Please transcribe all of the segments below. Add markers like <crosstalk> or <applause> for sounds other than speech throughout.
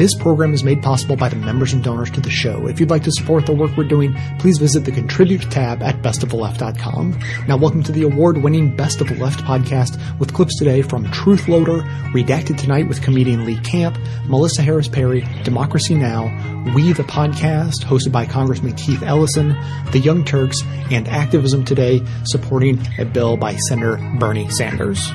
This program is made possible by the members and donors to the show. If you'd like to support the work we're doing, please visit the contribute tab at bestoftheleft.com. Now, welcome to the award-winning Best of the Left podcast with clips today from Truthloader, Redacted Tonight with comedian Lee Camp, Melissa Harris Perry, Democracy Now!, We the Podcast, hosted by Congressman Keith Ellison, The Young Turks, and Activism Today, supporting a bill by Senator Bernie Sanders.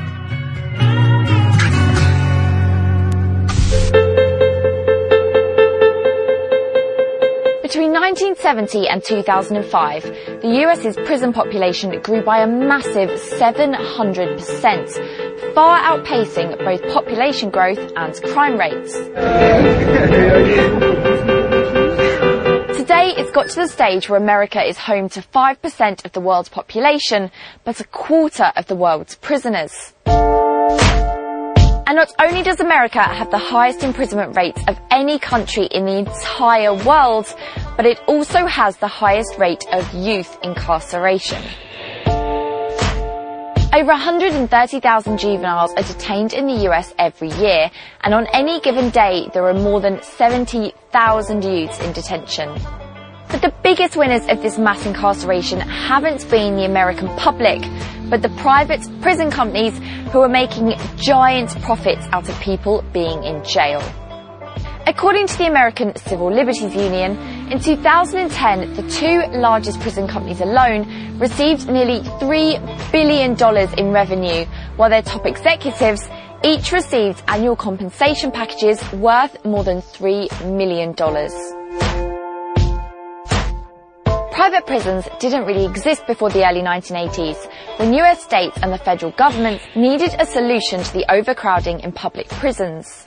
1970 and 2005, the US's prison population grew by a massive 700%, far outpacing both population growth and crime rates. Today, it's got to the stage where America is home to 5% of the world's population, but a quarter of the world's prisoners. And not only does America have the highest imprisonment rates of any country in the entire world, but it also has the highest rate of youth incarceration. Over 130,000 juveniles are detained in the US every year, and on any given day there are more than 70,000 youths in detention. But the biggest winners of this mass incarceration haven't been the American public, but the private prison companies who are making giant profits out of people being in jail. According to the American Civil Liberties Union, in 2010, the two largest prison companies alone received nearly $3 billion in revenue, while their top executives each received annual compensation packages worth more than $3 million. Private prisons didn't really exist before the early 1980s, when US states and the federal government needed a solution to the overcrowding in public prisons.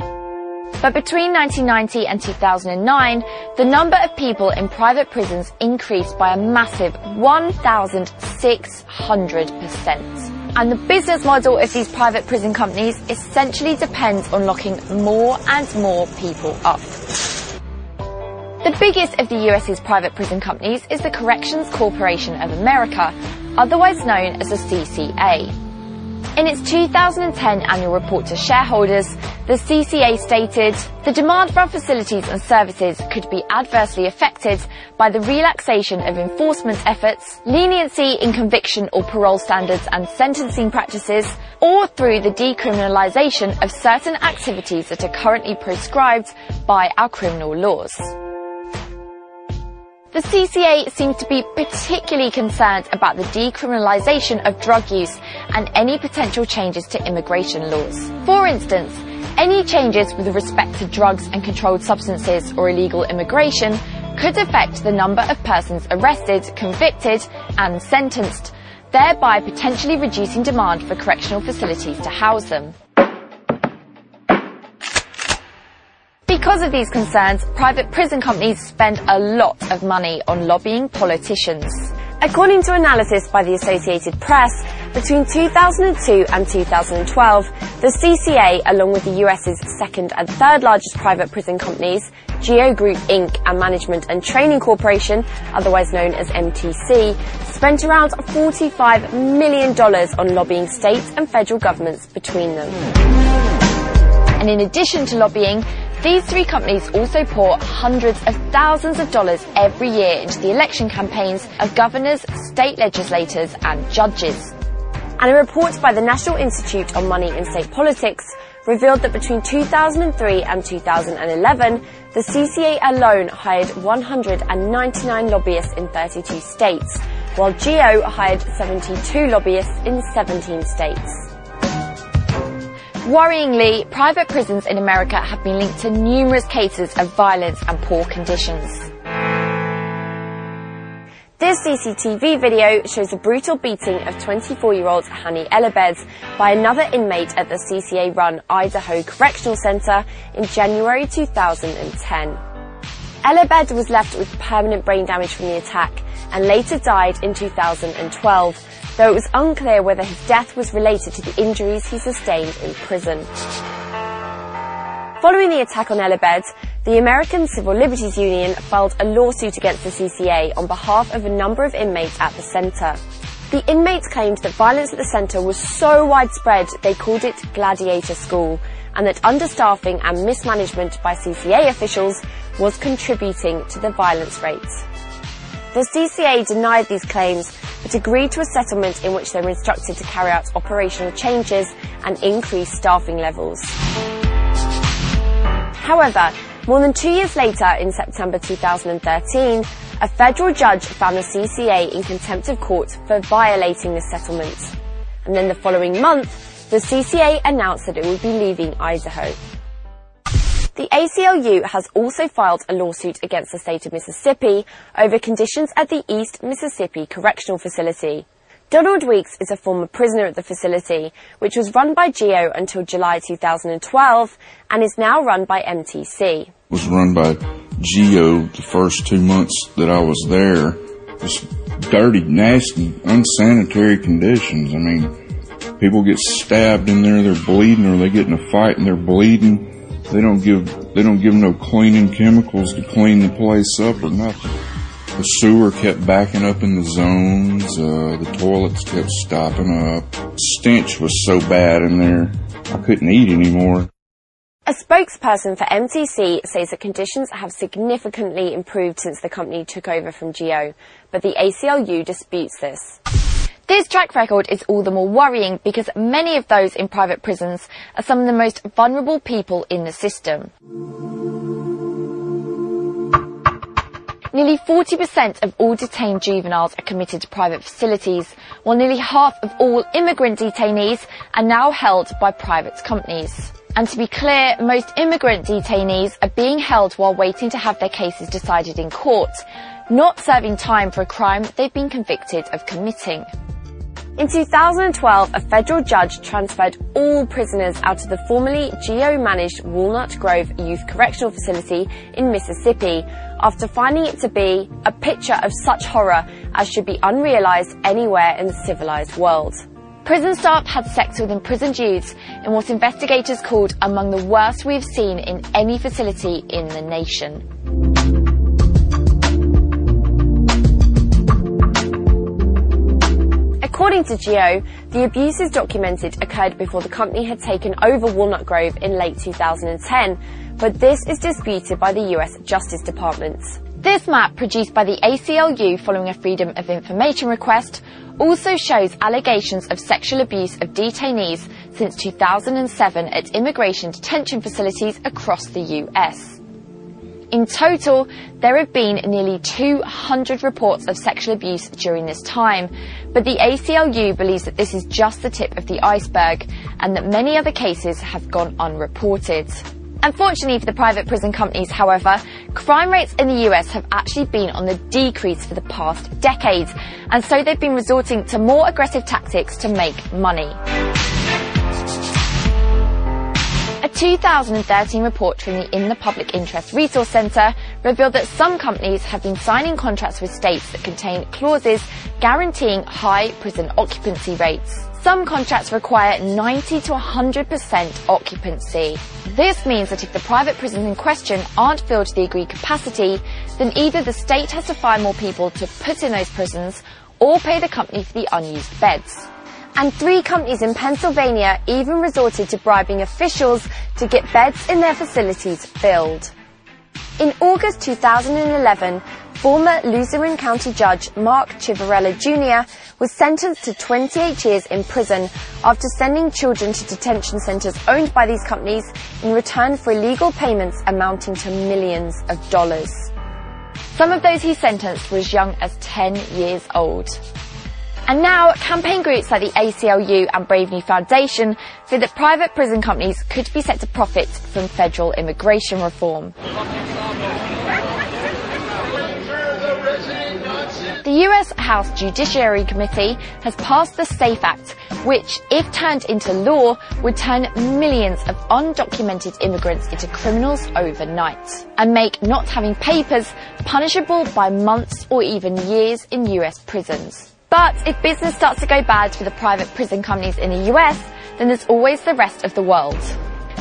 But between 1990 and 2009, the number of people in private prisons increased by a massive 1,600%. And the business model of these private prison companies essentially depends on locking more and more people up. The biggest of the US's private prison companies is the Corrections Corporation of America, otherwise known as the CCA. In its 2010 annual report to shareholders, the CCA stated, the demand for our facilities and services could be adversely affected by the relaxation of enforcement efforts, leniency in conviction or parole standards and sentencing practices, or through the decriminalization of certain activities that are currently proscribed by our criminal laws. The CCA seems to be particularly concerned about the decriminalisation of drug use and any potential changes to immigration laws. For instance, any changes with respect to drugs and controlled substances or illegal immigration could affect the number of persons arrested, convicted and sentenced, thereby potentially reducing demand for correctional facilities to house them. Because of these concerns, private prison companies spend a lot of money on lobbying politicians. According to analysis by the Associated Press, between 2002 and 2012, the CCA, along with the US's second and third largest private prison companies, Geo Group Inc. and Management and Training Corporation, otherwise known as MTC, spent around $45 million on lobbying state and federal governments between them. And in addition to lobbying, these three companies also pour hundreds of thousands of dollars every year into the election campaigns of governors, state legislators and judges. And a report by the National Institute on Money in State Politics revealed that between 2003 and 2011, the CCA alone hired 199 lobbyists in 32 states, while GEO hired 72 lobbyists in 17 states. Worryingly, private prisons in America have been linked to numerous cases of violence and poor conditions. This CCTV video shows a brutal beating of 24-year-old Hani Elabed by another inmate at the CCA-run Idaho Correctional Center in January 2010. Elabed was left with permanent brain damage from the attack and later died in 2012 though it was unclear whether his death was related to the injuries he sustained in prison. Following the attack on Elabed, the American Civil Liberties Union filed a lawsuit against the CCA on behalf of a number of inmates at the centre. The inmates claimed that violence at the centre was so widespread they called it Gladiator School, and that understaffing and mismanagement by CCA officials was contributing to the violence rates. The CCA denied these claims but agreed to a settlement in which they were instructed to carry out operational changes and increase staffing levels. However, more than two years later, in September 2013, a federal judge found the CCA in contempt of court for violating the settlement. And then the following month, the CCA announced that it would be leaving Idaho. The ACLU has also filed a lawsuit against the state of Mississippi over conditions at the East Mississippi Correctional Facility. Donald Weeks is a former prisoner at the facility, which was run by GEO until July 2012 and is now run by MTC. It was run by GEO the first two months that I was there. Just dirty, nasty, unsanitary conditions. I mean, people get stabbed in there, they're bleeding, or they get in a fight and they're bleeding they don't give they don't give no cleaning chemicals to clean the place up or nothing. The sewer kept backing up in the zones. Uh, the toilets kept stopping up. Stench was so bad in there, I couldn't eat anymore. A spokesperson for MTC says that conditions have significantly improved since the company took over from GEO, but the ACLU disputes this. This track record is all the more worrying because many of those in private prisons are some of the most vulnerable people in the system. Nearly 40% of all detained juveniles are committed to private facilities, while nearly half of all immigrant detainees are now held by private companies. And to be clear, most immigrant detainees are being held while waiting to have their cases decided in court, not serving time for a crime they've been convicted of committing. In 2012, a federal judge transferred all prisoners out of the formerly GEO-managed Walnut Grove Youth Correctional Facility in Mississippi after finding it to be a picture of such horror as should be unrealized anywhere in the civilized world. Prison staff had sex with imprisoned youths in what investigators called among the worst we've seen in any facility in the nation. According to GEO, the abuses documented occurred before the company had taken over Walnut Grove in late 2010, but this is disputed by the US Justice Department. This map, produced by the ACLU following a Freedom of Information request, also shows allegations of sexual abuse of detainees since 2007 at immigration detention facilities across the US. In total, there have been nearly 200 reports of sexual abuse during this time, but the ACLU believes that this is just the tip of the iceberg and that many other cases have gone unreported. Unfortunately for the private prison companies, however, crime rates in the US have actually been on the decrease for the past decades, and so they've been resorting to more aggressive tactics to make money. A 2013 report from the In the Public Interest Resource Centre revealed that some companies have been signing contracts with states that contain clauses guaranteeing high prison occupancy rates. Some contracts require 90 to 100% occupancy. This means that if the private prisons in question aren't filled to the agreed capacity, then either the state has to find more people to put in those prisons or pay the company for the unused beds and three companies in Pennsylvania even resorted to bribing officials to get beds in their facilities filled. In August 2011, former Luzerne County Judge Mark Ciavarella Jr. was sentenced to 28 years in prison after sending children to detention centres owned by these companies in return for illegal payments amounting to millions of dollars. Some of those he sentenced were as young as 10 years old. And now, campaign groups like the ACLU and Brave New Foundation say that private prison companies could be set to profit from federal immigration reform. The US House Judiciary Committee has passed the SAFE Act, which, if turned into law, would turn millions of undocumented immigrants into criminals overnight and make not having papers punishable by months or even years in US prisons. But if business starts to go bad for the private prison companies in the US, then there's always the rest of the world.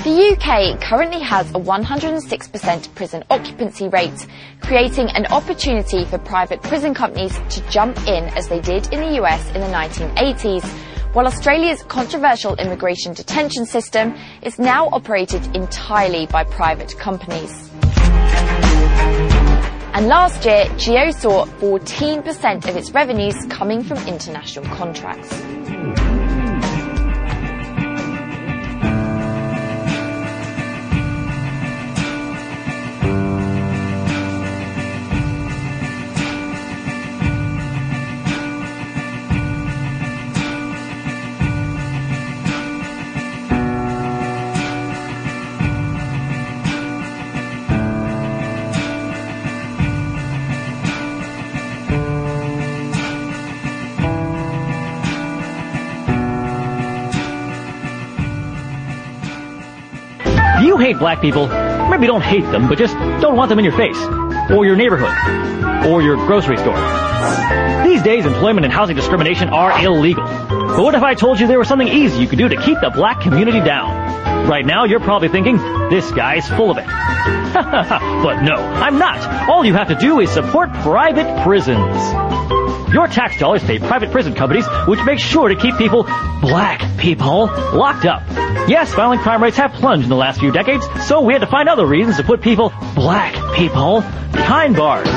The UK currently has a 106% prison occupancy rate, creating an opportunity for private prison companies to jump in as they did in the US in the 1980s, while Australia's controversial immigration detention system is now operated entirely by private companies. And last year, GEO saw 14% of its revenues coming from international contracts. Hate black people, maybe don't hate them, but just don't want them in your face, or your neighborhood, or your grocery store. These days, employment and housing discrimination are illegal. But what if I told you there was something easy you could do to keep the black community down? Right now, you're probably thinking, this guy's full of it. <laughs> but no, I'm not. All you have to do is support private prisons. Your tax dollars pay private prison companies, which make sure to keep people, black people, locked up. Yes, violent crime rates have plunged in the last few decades, so we had to find other reasons to put people, black people, behind bars.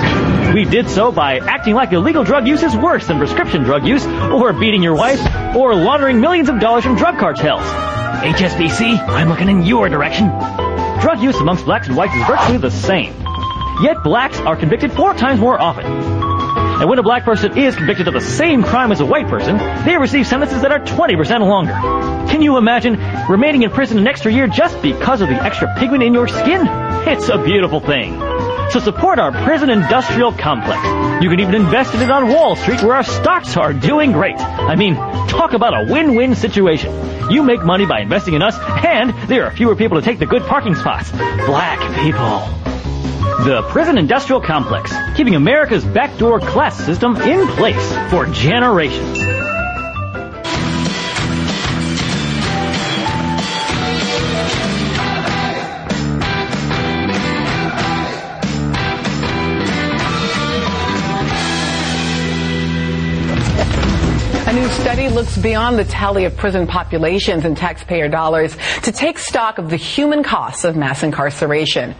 We did so by acting like illegal drug use is worse than prescription drug use, or beating your wife, or laundering millions of dollars from drug cartels. HSBC, I'm looking in your direction. Drug use amongst blacks and whites is virtually the same. Yet blacks are convicted four times more often. And when a black person is convicted of the same crime as a white person, they receive sentences that are 20% longer. Can you imagine remaining in prison an extra year just because of the extra pigment in your skin? It's a beautiful thing. So support our prison industrial complex. You can even invest in it on Wall Street where our stocks are doing great. I mean, talk about a win-win situation. You make money by investing in us, and there are fewer people to take the good parking spots. Black people. The prison industrial complex, keeping America's backdoor class system in place for generations. Study looks beyond the tally of prison populations and taxpayer dollars to take stock of the human costs of mass incarceration.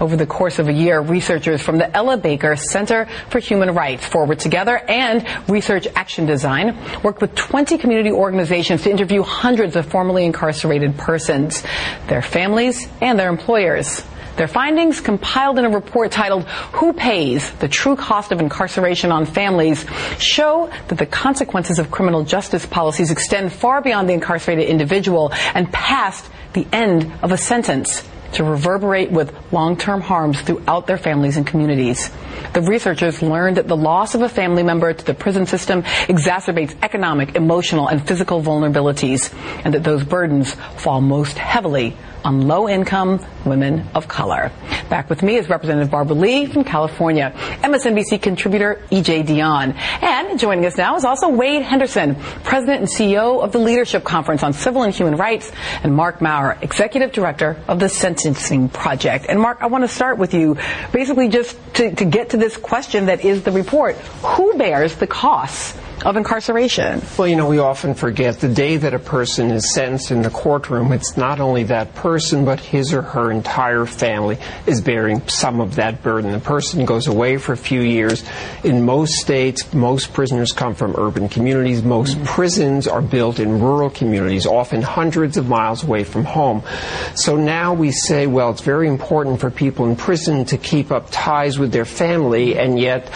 Over the course of a year, researchers from the Ella Baker Center for Human Rights, Forward Together, and Research Action Design worked with 20 community organizations to interview hundreds of formerly incarcerated persons, their families, and their employers. Their findings, compiled in a report titled Who Pays? The True Cost of Incarceration on Families, show that the consequences of criminal justice policies extend far beyond the incarcerated individual and past the end of a sentence to reverberate with long-term harms throughout their families and communities. The researchers learned that the loss of a family member to the prison system exacerbates economic, emotional, and physical vulnerabilities, and that those burdens fall most heavily on low income women of color. Back with me is Representative Barbara Lee from California, MSNBC contributor EJ Dionne. And joining us now is also Wade Henderson, President and CEO of the Leadership Conference on Civil and Human Rights, and Marc Mauer, Executive Director of the Sentencing Project. And Marc, I want to start with you, basically just to, to get to this question that is the report. Who bears the costs of incarceration? Well, you know, we often forget the day that a person is sentenced in the courtroom, it's not only that person, but his or her entire family is bearing some of that burden. The person goes away for a few years. In most states, most prisoners come from urban communities. Most mm-hmm. prisons are built in rural communities, often hundreds of miles away from home. So now we say, well, it's very important for people in prison to keep up ties with their family, and yet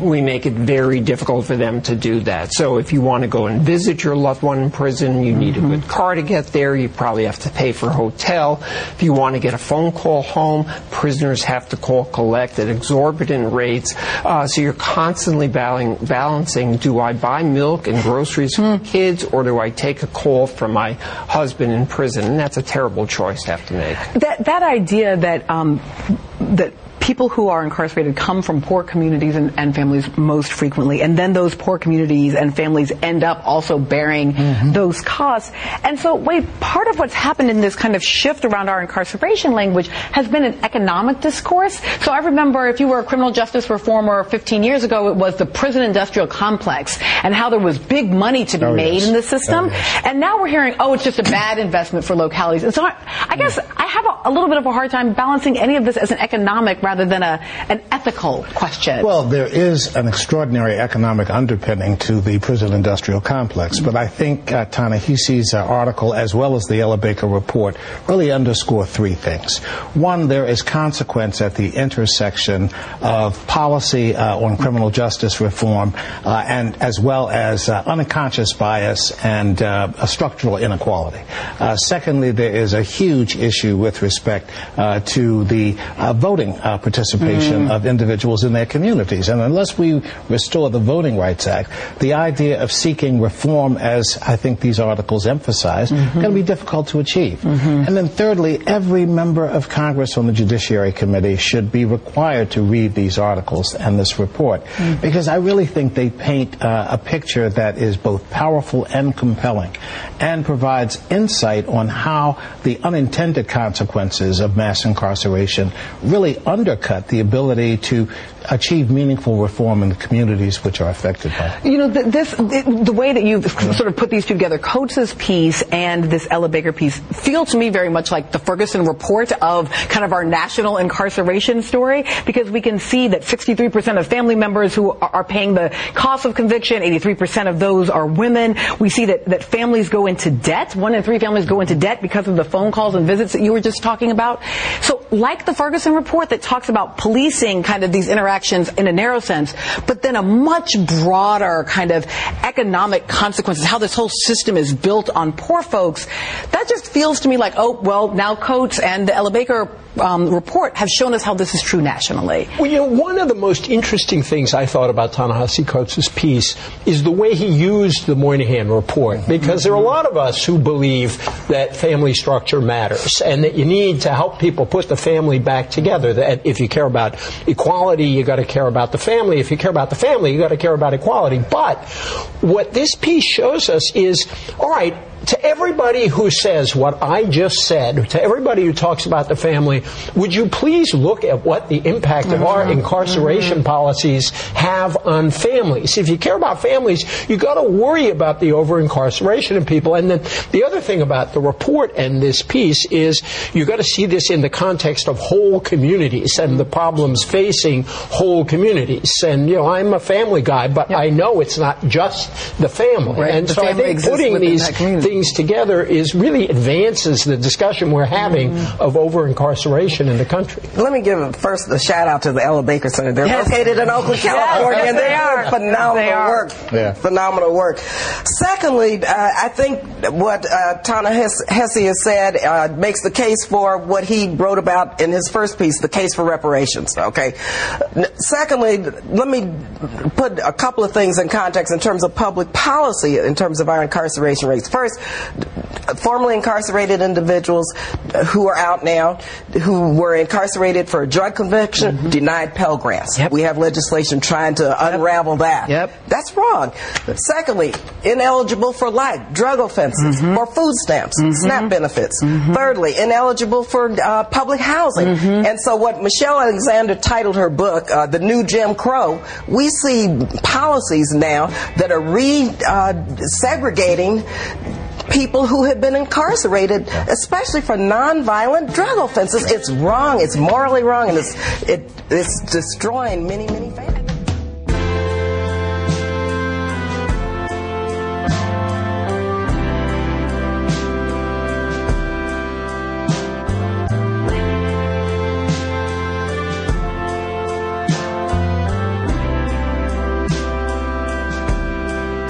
we make it very difficult for them to do that. So if you want to go and visit your loved one in prison, you need mm-hmm. a good car to get there. You probably have to pay for a hotel. If you want to get a phone call home, prisoners have to call collect at exorbitant rates. Uh, so you're constantly balancing, do I buy milk and groceries for mm. kids or do I take a call from my husband in prison? And that's a terrible choice to have to make. That, that idea that, um, that people who are incarcerated come from poor communities and, and, families most frequently, and then those poor communities and families end up also bearing mm-hmm. those costs. And so, Wade, part of what's happened in this kind of shift around our incarceration language has been an economic discourse. So I remember if you were a criminal justice reformer 15 years ago, it was the prison industrial complex and how there was big money to be oh, made yes. in the system. Oh, yes. And now we're hearing, oh, it's just a bad investment for localities. And so I, I guess I have a, a, little bit of a hard time balancing any of this as an economic rather than a, an ethical question. Well, there is an extraordinary economic underpinning to the prison industrial complex, but I think uh, Ta-Nehisi's uh, article, as well as the Ella Baker report, really underscore three things. One, there is consequence at the intersection of policy uh, on criminal justice reform uh, and as well as uh, unconscious bias and uh, structural inequality. secondly, there is a huge issue with respect to the voting participation mm. of individuals in their communities. And unless we restore the Voting Rights Act, the idea of seeking reform, as I think these articles emphasize, mm-hmm. going to be difficult to achieve. Mm-hmm. And then thirdly, every member of Congress on the Judiciary Committee should be required to read these articles and this report mm-hmm. because I really think they paint uh, a picture that is both powerful and compelling and provides insight on how the unintended consequences of mass incarceration really undercut the ability to achieve meaningful reform in the communities which are affected by it. You know, this, the way that you've sort of put these two together, Coates's piece and this Ella Baker piece, feel to me very much like the Ferguson report of kind of our national incarceration story, because we can see that 63% of family members who are paying the cost of conviction, 83% of those are women. We see that, that families go into debt. One in three families go into debt because of the phone calls and visits that you were just talking about. So like the Ferguson report that talks about policing kind of these interactions in a narrow sense, but then a much broader kind of economic consequences, how this whole system is built on poor folks, that just feels to me like, oh, well, now Coates and the Ella Baker um, report have shown us how this is true nationally. Well, you know, one of the most interesting things I thought about Ta-Nehisi Coates' piece is the way he used the Moynihan report, because there are a lot of us who believe that family structure matters and that you need to help people put the family back together. That if you care about equality, you got to care about the family. If you care about the family, you got to care about equality. But what this piece shows us is, all right, to everybody who says what I just said, to everybody who talks about the family, would you please look at what the impact of our mm-hmm. incarceration mm-hmm. policies have on families? If you care about families, you've got to worry about the over incarceration of people. And then the other thing about the report and this piece is you've got to see this in the context of whole communities and the problems facing whole communities. And, you know, I'm a family guy, but yep. I know it's not just the family. Right. And the so family I think putting these things things together is really advances the discussion we're having mm-hmm. of over incarceration in the country. Let me give first a shout out to the Ella Baker Center. They're yes. located in Oakland, California, yes, and they're they doing phenomenal they work. Yeah. Phenomenal work. Secondly, uh, I think what uh, Ta-Nehisi has said uh, makes the case for what he wrote about in his first piece, the case for reparations. Okay. Secondly, let me put a couple of things in context in terms of public policy in terms of our incarceration rates. First, formerly incarcerated individuals who are out now, who were incarcerated for a drug conviction, mm-hmm. denied Pell Grants. Yep. We have legislation trying to yep. unravel that. Yep. That's wrong. Secondly, ineligible for life, drug offenses, mm-hmm. for food stamps, mm-hmm. SNAP benefits. Mm-hmm. Thirdly, ineligible for uh, public housing. Mm-hmm. And so what Michelle Alexander titled her book, uh, The New Jim Crow, we see policies now that are re-segregating uh, people who have been incarcerated, especially for nonviolent drug offenses. It's wrong. It's morally wrong, and it's it, it's destroying many many families.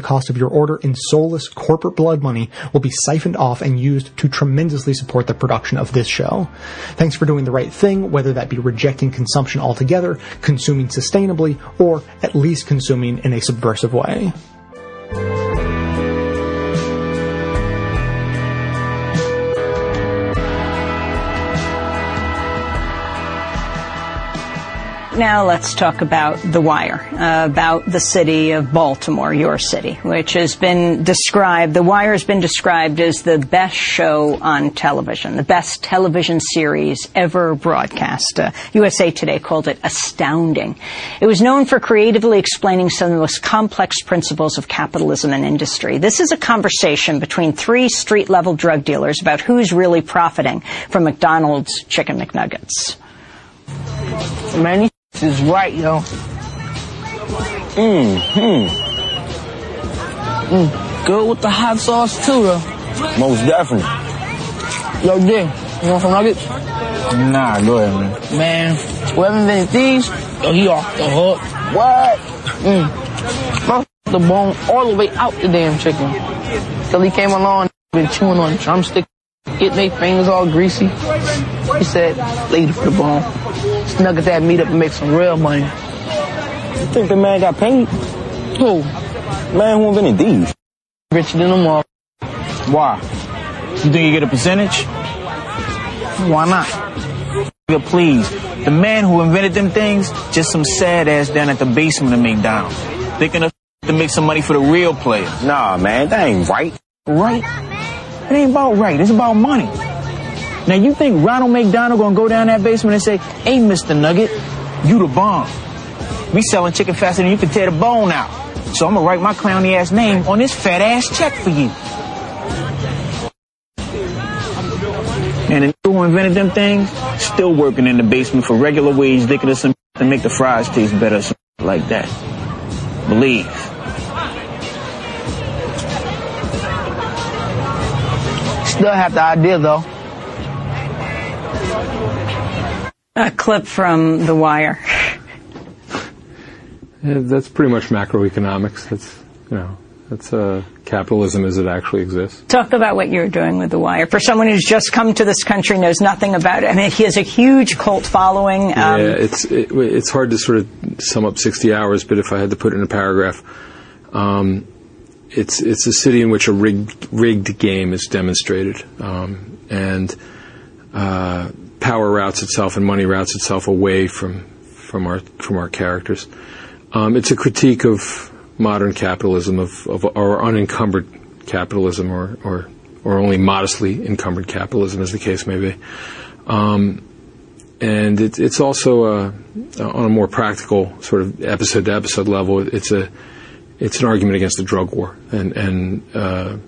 cost of your order in soulless corporate blood money will be siphoned off and used to tremendously support the production of this show. Thanks for doing the right thing, whether that be rejecting consumption altogether, consuming sustainably, or at least consuming in a subversive way. Now let's talk about The Wire, uh, about the city of Baltimore, your city, which has been described, The Wire has been described as the best show on television, the best television series ever broadcast. Uh, USA Today called it astounding. It was known for creatively explaining some of the most complex principles of capitalism and industry. This is a conversation between three street level drug dealers about who's really profiting from McDonald's chicken McNuggets. Many is right, yo. Mmm, hmm. Mm, good with the hot sauce too, though. Most definitely. Yo, Dick, you want some nuggets? Nah, go ahead, man. Man, whoever invented these, yo, he off the hook. What? Mm. The bone all the way out the damn chicken. Till he came along, been chewing on drumstick, getting their fingers all greasy. He said, later for the bone. Snugget that meat up and make some real money. You think the man got paid? Who? Man who invented these. Richer than them all. Why? You think you get a percentage? Why not? Please. The man who invented them things, just some sad ass down at the basement of McDonald's. Thinking of to make some money for the real players. Nah, man, that ain't right. Right? It ain't about right. It's about money. Now you think Ronald McDonald gonna go down that basement and say, "Hey, Mr. Nugget, you the bomb. We selling chicken faster than you can tear the bone out. So I'm gonna write my clowny ass name on this fat ass check for you." And the who invented them things still working in the basement for regular wage, licking us some to make the fries taste better, some like that. Believe. Still have the idea though. A clip from The Wire. That's pretty much macroeconomics. That's you know that's uh, capitalism as it actually exists. Talk about what you're doing with The Wire. For someone who's just come to this country, knows nothing about it. I mean, he has a huge cult following. Um, yeah, it's it, it's hard to sort of sum up 60 hours, but if I had to put it in a paragraph, um, it's it's a city in which a rigged rigged game is demonstrated, um, and uh, power routes itself and money routes itself away from from our from our characters. Um, it's a critique of modern capitalism, of, of our unencumbered capitalism, or, or or only modestly encumbered capitalism, as the case may be. Um, and it, it's also a, on a more practical sort of episode to episode level. It's a it's an argument against the drug war and and uh, uh,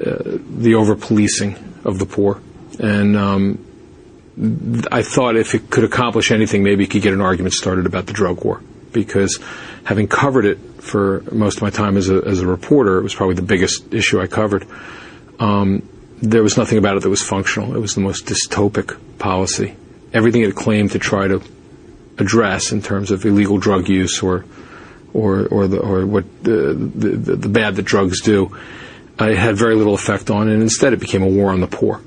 the over policing of the poor. And um, I thought if it could accomplish anything, maybe it could get an argument started about the drug war. Because having covered it for most of my time as a, as a reporter, it was probably the biggest issue I covered. Um, there was nothing about it that was functional. It was the most dystopic policy. Everything it claimed to try to address in terms of illegal drug use or or or the or what the the, the bad that drugs do, it had very little effect on, and instead it became a war on the poor.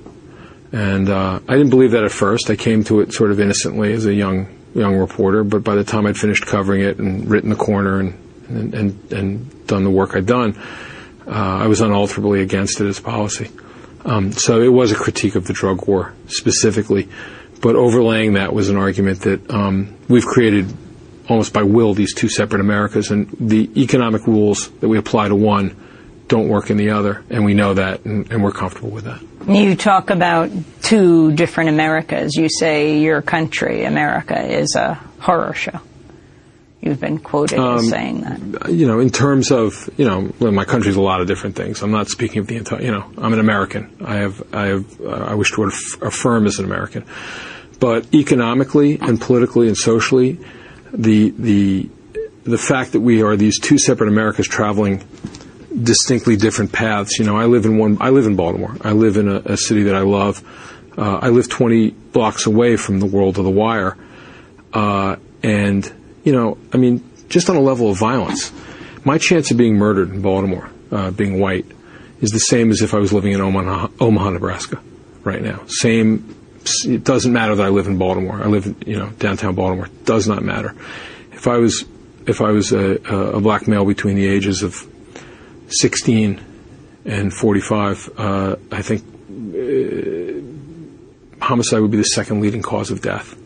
And uh, I didn't believe that at first. I came to it sort of innocently as a young young reporter, but by the time I'd finished covering it and written the corner and and and, and done the work I'd done, uh, I was unalterably against it as policy. Um, so it was a critique of the drug war specifically, but overlaying that was an argument that um, we've created almost by will these two separate Americas, and the economic rules that we apply to one don't work in the other, and we know that, and, and we're comfortable with that. You talk about two different Americas. You say your country, America, is a horror show. You've been quoted um, as saying that. You know, in terms of you know, well, my country's a lot of different things. I'm not speaking of the entire. You know, I'm an American. I have, I have, uh, I wish to affirm as an American. But economically and politically and socially, the the the fact that we are these two separate Americas traveling distinctly different paths. You know, I live in one. I live in Baltimore. I live in a, a city that I love. Uh, I live 20 blocks away from the world of the wire, uh, and you know, I mean, just on a level of violence, my chance of being murdered in Baltimore, uh, being white, is the same as if I was living in Omaha, Omaha, Nebraska, right now. Same. It doesn't matter that I live in Baltimore. I live, in, you know, downtown Baltimore. It does not matter. If I was, if I was a, a black male between the ages of 16 and 45, uh, I think uh, homicide would be the second leading cause of death.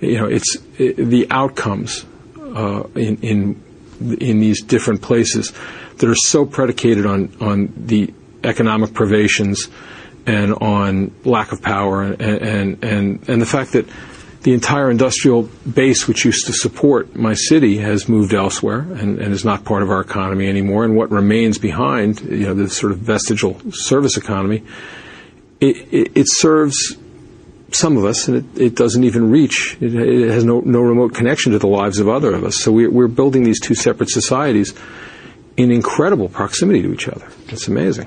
You know, it's it, the outcomes uh, in, in in these different places that are so predicated on on the economic privations and on lack of power and and and, and the fact that the entire industrial base which used to support my city has moved elsewhere and, and, is not part of our economy anymore. And what remains behind, you know, the sort of vestigial service economy, it, it, it serves some of us, and it, it doesn't even reach. It, it, has no, no remote connection to the lives of other of us. So we, we're building these two separate societies in incredible proximity to each other. It's amazing.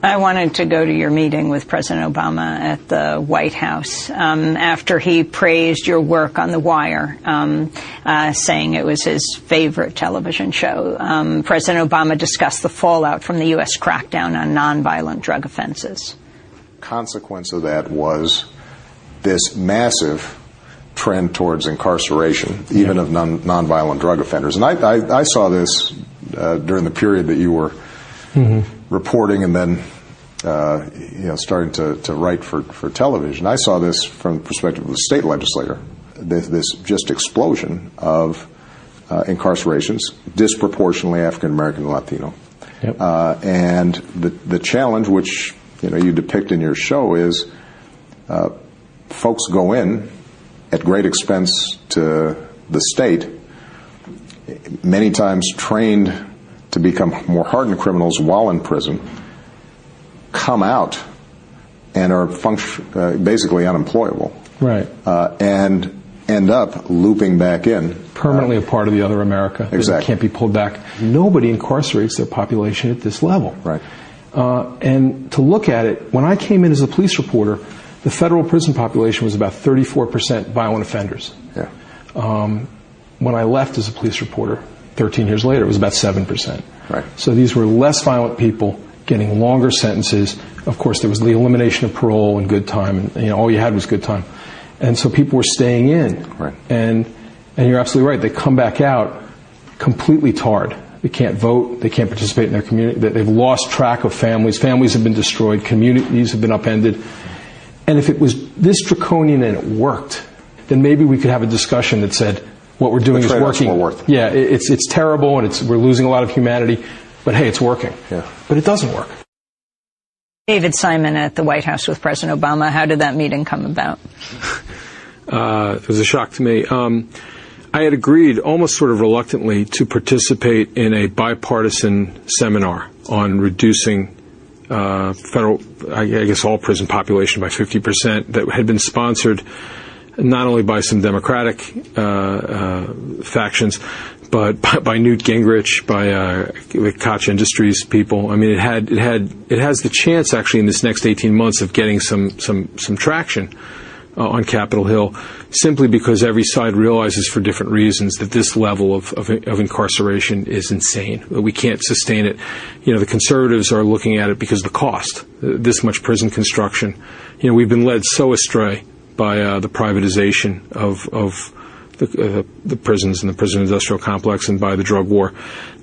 I wanted to go to your meeting with President Obama at the White House um, after he praised your work on The Wire, um, uh, saying it was his favorite television show. Um, President Obama discussed the fallout from the U.S. crackdown on nonviolent drug offenses. Consequence of that was this massive trend towards incarceration, even yeah. of non, nonviolent drug offenders. And I, I, I saw this uh, during the period that you were mm-hmm. Reporting and then uh, you know, starting to, to write for, for television. I saw this from the perspective of the state legislator, this, this just explosion of uh, incarcerations, disproportionately African American and Latino. Yep. Uh, and the, the challenge, which you know you depict in your show, is uh, folks go in at great expense to the state, many times trained to become more hardened criminals while in prison, come out and are function, uh, basically unemployable. Right. Uh, and end up looping back in. Permanently uh, a part of the other America. Exactly. Can't be pulled back. Nobody incarcerates their population at this level. Right. Uh, and to look at it, when I came in as a police reporter, the federal prison population was about 34% violent offenders. Yeah. Um, when I left as a police reporter, 13 years later, it was about 7%. Right. So these were less violent people getting longer sentences. Of course, there was the elimination of parole and good time, and you know, all you had was good time. And so people were staying in. Right. And, and you're absolutely right. They come back out completely tarred. They can't vote. They can't participate in their community. They've lost track of families. Families have been destroyed. Communities have been upended. And if it was this draconian and it worked, then maybe we could have a discussion that said what we're doing is working. Yeah, it's it's terrible and it's we're losing a lot of humanity, but hey, it's working. Yeah. But it doesn't work. David Simon at the White House with President Obama. How did that meeting come about? <laughs> Uh, it was a shock to me. Um, I had agreed, almost sort of reluctantly, to participate in a bipartisan seminar on reducing uh, federal, I guess all prison population by 50% that had been sponsored not only by some Democratic uh, uh, factions, but <laughs> by, by, Newt Gingrich, by uh, the Koch Industries people. I mean, it had it had it has the chance actually in this next 18 months of getting some some some traction uh, on Capitol Hill, simply because every side realizes for different reasons that this level of, of, of, incarceration is insane. We can't sustain it. You know, the conservatives are looking at it because of the cost. This much prison construction. You know, we've been led so astray by uh, the privatization of, of the, uh, the prisons and the prison industrial complex and by the drug war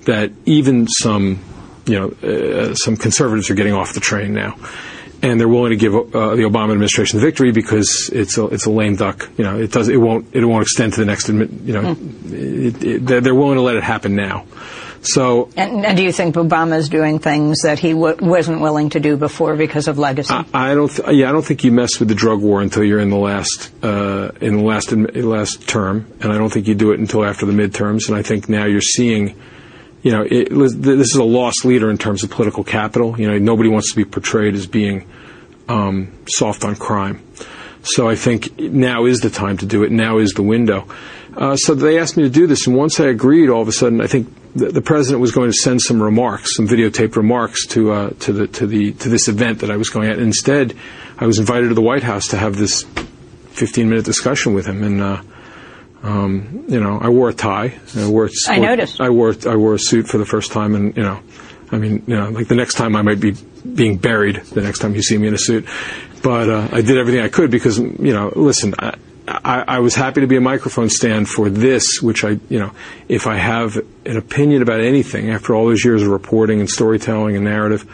that even some, you know, uh, some conservatives are getting off the train now and they're willing to give uh, the Obama administration the victory because it's a it's a lame duck. You know, it does it won't it won't extend to the next. You know, mm. it, it, they're willing to let it happen now. So, and, and, do you think Obama is doing things that he w- wasn't willing to do before because of legacy? I, I don't. Th- yeah, I don't think you mess with the drug war until you're in the last uh, in the last in, last term, and I don't think you do it until after the midterms. And I think now you're seeing, you know, it, this is a loss leader in terms of political capital. You know, nobody wants to be portrayed as being um, soft on crime. So I think now is the time to do it. Now is the window. Uh, so they asked me to do this, and once I agreed, all of a sudden, I think the, the president was going to send some remarks, some videotaped remarks to uh, to the to the to this event that I was going at. Instead, I was invited to the White House to have this 15 minute discussion with him, and uh, um, you know, I wore a tie. I wore. I noticed. I wore I wore a suit for the first time, and you know, I mean, you know, like the next time I might be being buried. The next time you see me in a suit, but uh, I did everything I could because you know, listen. I, I, I, was happy to be a microphone stand for this, which I, you know, if I have an opinion about anything after all those years of reporting and storytelling and narrative,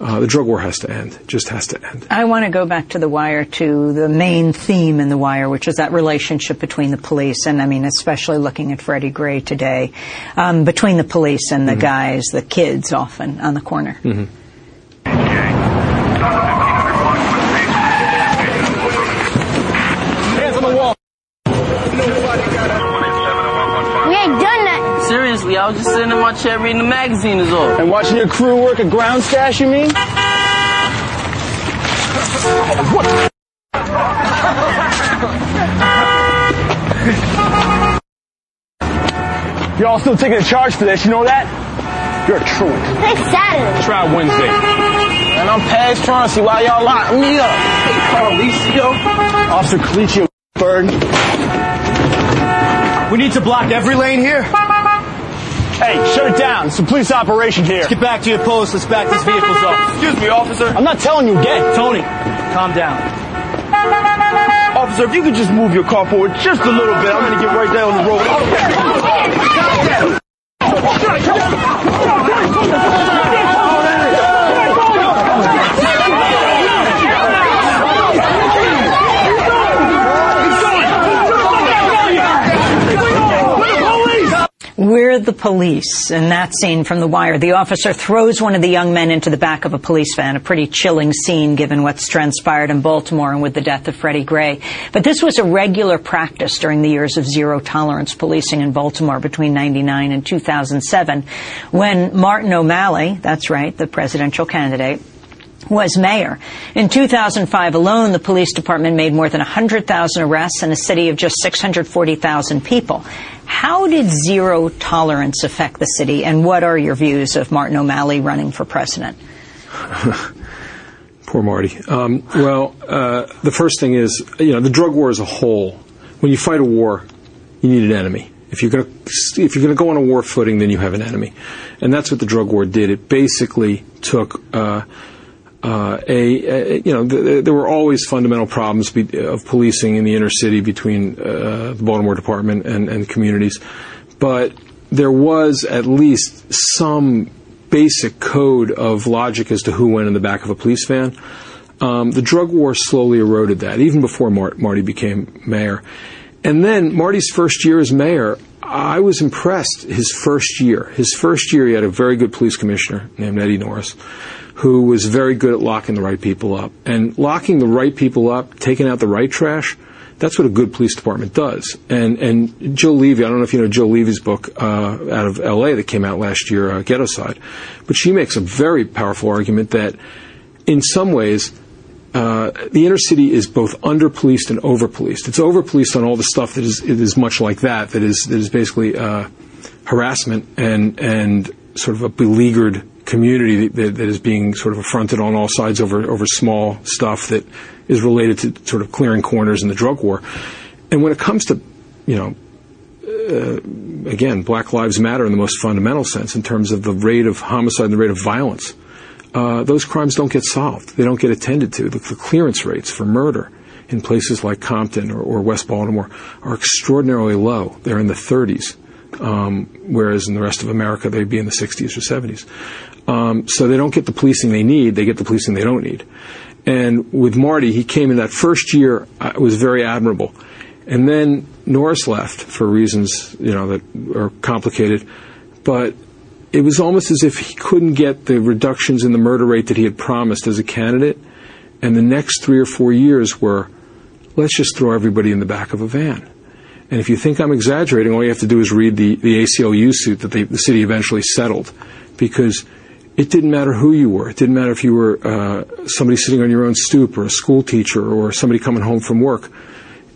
uh, the drug war has to end. It just has to end. I want to go back to The Wire to the main theme in The Wire, which is that relationship between the police, and I mean, especially looking at Freddie Gray today, um, between the police and the mm-hmm. guys, the kids often on the corner. Mm-hmm. Seriously, I was just sitting in my chair reading the magazine is all. And watching your crew work a ground stash, you mean? what? You're all still taking a charge for this, you know that? You're a truant. It's Saturday. Try Wednesday. And I'm past trying to see why y'all locked me up. Hey, Carlicio. Officer Colicchio, Bird. We need to block every lane here. Hey, shut it down. It's a police operation here. Let's get back to your post. Let's back these vehicles up. Excuse me, officer. I'm not telling you again. Tony, calm down. Officer, if you could just move your car forward just a little bit, I'm going to get right down the road. We're the police. In that scene from The Wire, the officer throws one of the young men into the back of a police van. A pretty chilling scene given what's transpired in Baltimore and with the death of Freddie Gray. But this was a regular practice during the years of zero tolerance policing in Baltimore between 99 and 2007 when Martin O'Malley, that's right, the presidential candidate, was mayor. In 2005 alone, the police department made more than 100,000 arrests in a city of just 640,000 people. How did zero tolerance affect the city, and what are your views of Martin O'Malley running for president? <laughs> Poor Marty. Um, well, uh, the first thing is, you know, the drug war as a whole. When you fight a war, you need an enemy. If you're going to if you're going to go on a war footing, then you have an enemy, and that's what the drug war did. It basically took. Uh, uh, a, a, you know, th- there were always fundamental problems be- of policing in the inner city between uh, the Baltimore Department and, and communities, but there was at least some basic code of logic as to who went in the back of a police van. Um, the drug war slowly eroded that, even before Mar- Marty became mayor. And then Marty's first year as mayor, I was impressed. His first year, his first year, he had a very good police commissioner named Eddie Norris who was very good at locking the right people up. And locking the right people up, taking out the right trash, that's what a good police department does. And and Jill Leovy, I don't know if you know Jill Leovy's book uh, out of L.A. that came out last year, uh, Ghettoside, but she makes a very powerful argument that, in some ways, uh, the inner city is both under policed and over policed. It's over policed on all the stuff that is is much like that. That is that is basically uh, harassment and and sort of a beleaguered community that, that is being sort of affronted on all sides over over small stuff that is related to sort of clearing corners in the drug war. And when it comes to, you know, uh, again, Black Lives Matter in the most fundamental sense in terms of the rate of homicide and the rate of violence, uh, those crimes don't get solved. They don't get attended to. The, the clearance rates for murder in places like Compton or, or West Baltimore are extraordinarily low. They're in the 30s. Um, whereas in the rest of America they'd be in the 60s or 70s. Um, so they don't get the policing they need; they get the policing they don't need. And with Marty, he came in that first year uh, was very admirable, and then Norris left for reasons you know that are complicated, but it was almost as if he couldn't get the reductions in the murder rate that he had promised as a candidate. And the next three or four years were, let's just throw everybody in the back of a van. And if you think I'm exaggerating, all you have to do is read the, the ACLU suit that the city eventually settled. Because it didn't matter who you were. It didn't matter if you were uh, somebody sitting on your own stoop or a school teacher or somebody coming home from work.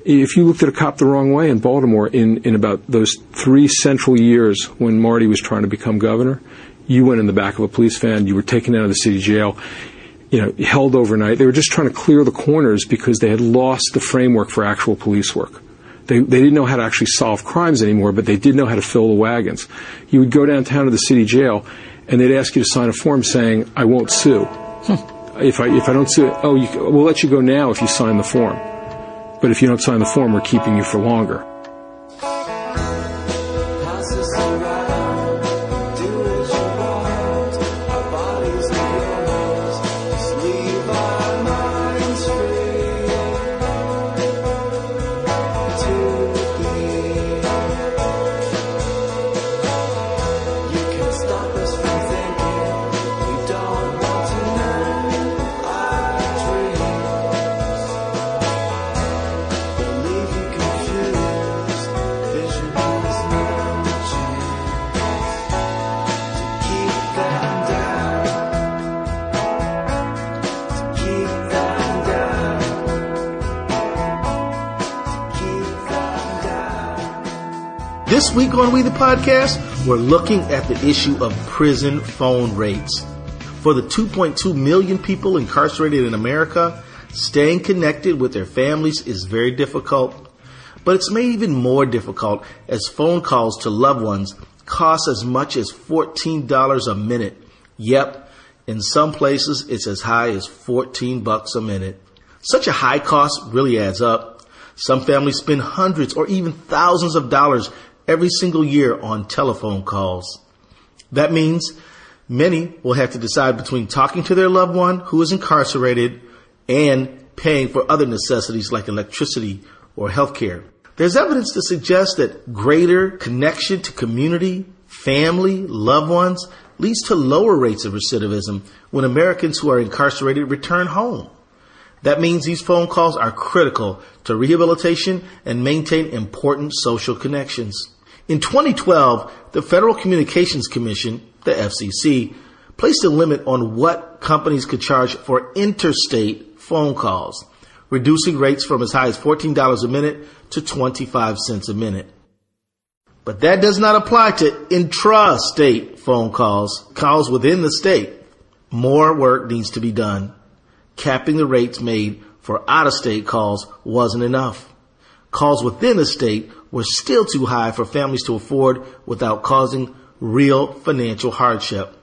If you looked at a cop the wrong way in Baltimore in, in about those three central years when Marty was trying to become governor, you went in the back of a police van, you were taken out of the city jail, you know, held overnight. They were just trying to clear the corners because they had lost the framework for actual police work. They, they didn't know how to actually solve crimes anymore, but they did know how to fill the wagons. You would go downtown to the city jail, and they'd ask you to sign a form saying, I won't sue. Hmm. If I, if I don't sue, oh, you, we'll let you go now if you sign the form. But if you don't sign the form, we're keeping you for longer. Week on We the Podcast, we're looking at the issue of prison phone rates. For the 2.2 million people incarcerated in America, staying connected with their families is very difficult. But it's made even more difficult as phone calls to loved ones cost as much as $14 a minute. Yep, in some places it's as high as 14 bucks a minute. Such a high cost really adds up. Some families spend hundreds or even thousands of dollars every single year on telephone calls. That means many will have to decide between talking to their loved one who is incarcerated and paying for other necessities like electricity or healthcare. There's evidence to suggest that greater connection to community, family, loved ones leads to lower rates of recidivism when Americans who are incarcerated return home. That means these phone calls are critical to rehabilitation and maintain important social connections. In 2012, the Federal Communications Commission, the FCC, placed a limit on what companies could charge for interstate phone calls, reducing rates from as high as $14 a minute to 25 cents a minute. But that does not apply to intrastate phone calls, calls within the state. More work needs to be done. Capping the rates made for out of state calls wasn't enough. Calls within the state were still too high for families to afford without causing real financial hardship.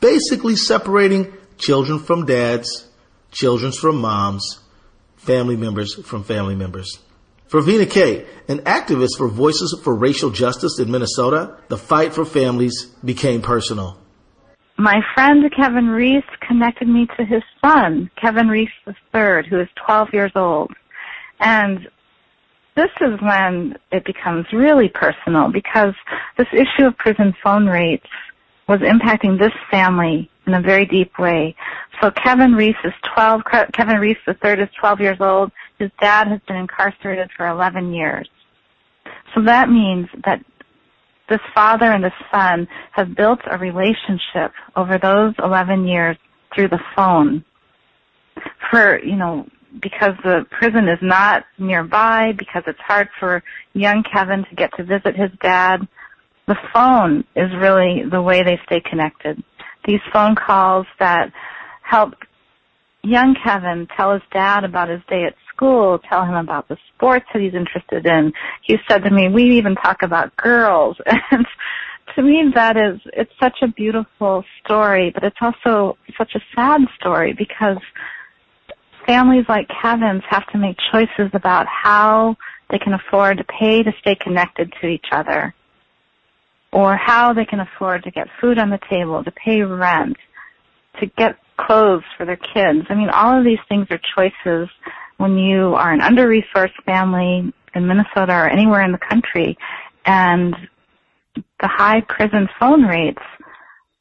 Basically separating children from dads, children from moms, family members from family members. For Vina Kay, an activist for Voices for Racial Justice in Minnesota, the fight for families became personal. My friend Kevin Reese connected me to his son, Kevin Reese III, who is 12 years old. And this is when it becomes really personal because this issue of prison phone rates was impacting this family in a very deep way. So Kevin Reese is 12, Kevin Reese the third is 12 years old. His dad has been incarcerated for 11 years. So that means that this father and this son have built a relationship over those 11 years through the phone for, you know, because the prison is not nearby, because it's hard for young Kevin to get to visit his dad, the phone is really the way they stay connected. These phone calls that help young Kevin tell his dad about his day at school, tell him about the sports that he's interested in. He said to me, we even talk about girls. <laughs> And to me that is, it's such a beautiful story, but it's also such a sad story because families like Kevin's have to make choices about how they can afford to pay to stay connected to each other or how they can afford to get food on the table, to pay rent, to get clothes for their kids. I mean, all of these things are choices when you are an under-resourced family in Minnesota or anywhere in the country and the high prison phone rates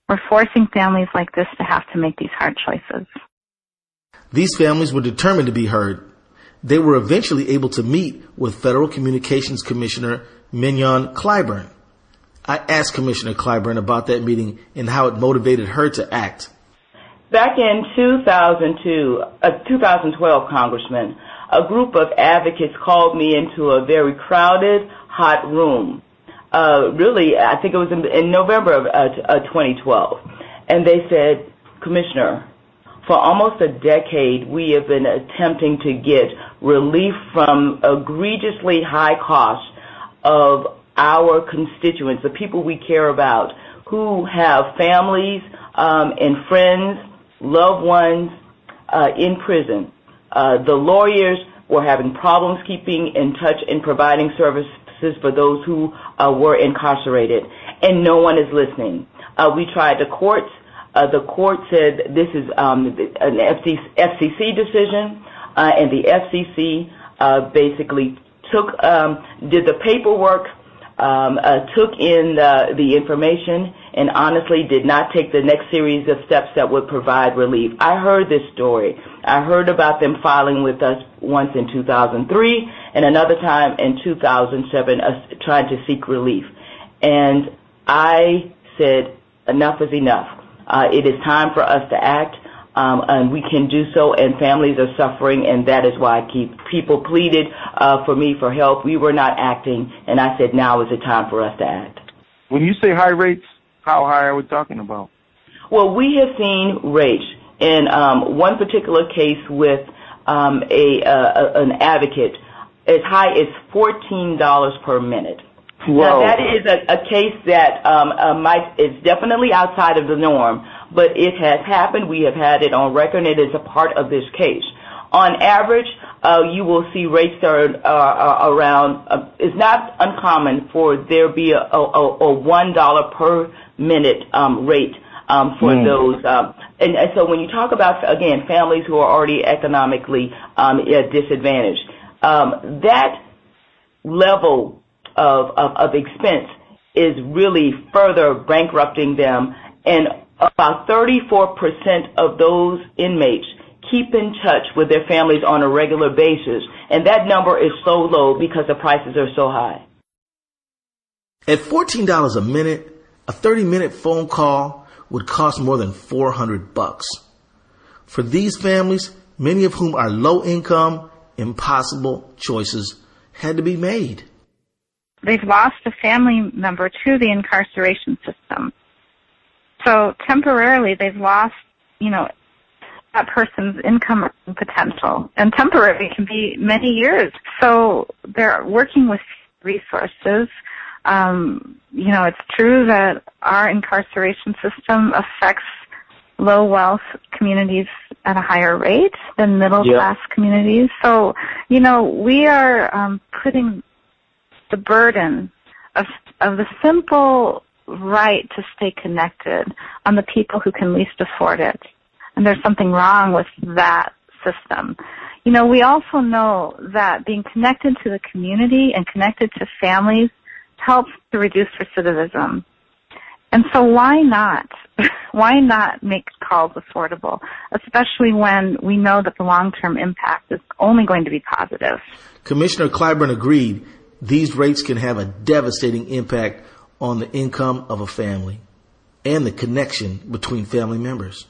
We're forcing families like this to have to make these hard choices. These families were determined to be heard. They were eventually able to meet with Federal Communications Commissioner Mignon Clyburn. I asked Commissioner Clyburn about that meeting and how it motivated her to act. Back in 2002, uh, 2012, Congressman, a group of advocates called me into a very crowded, hot room. Uh, really, I think it was in, in November of uh, 2012. And they said, Commissioner, for almost a decade, we have been attempting to get relief from egregiously high costs of our constituents, the people we care about, who have families um, and friends, loved ones uh, in prison. Uh, the lawyers were having problems keeping in touch and providing services for those who uh, were incarcerated, and no one is listening. Uh, we tried the courts. Uh, the court said this is um, an FCC decision, uh, and the FCC uh, basically took um, did the paperwork um, took in the, information and honestly did not take the next series of steps that would provide relief. I heard this story. I heard about them filing with us once in 2003 and another time in 2007 uh, trying to seek relief. And I said, enough is enough. Uh, it is time for us to act um, and we can do so, and families are suffering, and that is why I keep people pleaded uh, for me for help. We were not acting, and I said now is the time for us to act. When you say high rates, how high are we talking about? Well, we have seen rates in um, one particular case with um, a uh, an advocate as high as fourteen dollars per minute. Now that is a, a case that um, uh, might is definitely outside of the norm, but it has happened. We have had it on record. and It is a part of this case. On average, uh, you will see rates are, uh, around. Uh, it's not uncommon for there be a, a, a one dollar per minute um, rate um, for mm. those. Um, and, and, so when you talk about again families who are already economically um, disadvantaged, um, that level of, expense is really further bankrupting them and about 34% of those inmates keep in touch with their families on a regular basis, and that number is so low because the prices are so high. At $14 a minute, a 30-minute phone call would cost more than 400 bucks. For these families, many of whom are low income, impossible choices had to be made. They've lost a family member to the incarceration system. So temporarily they've lost, you know, that person's income potential. And temporary can be many years. So they're working with resources. Um, you know, it's true that our incarceration system affects low wealth communities at a higher rate than middle yep. class communities. So, you know, we are um, putting the burden of of the simple right to stay connected on the people who can least afford it. And there's something wrong with that system. You know, we also know that being connected to the community and connected to families helps to reduce recidivism. And so why not? <laughs> why not make calls affordable, especially when we know that the long-term impact is only going to be positive? Commissioner Clyburn agreed these rates can have a devastating impact on the income of a family and the connection between family members.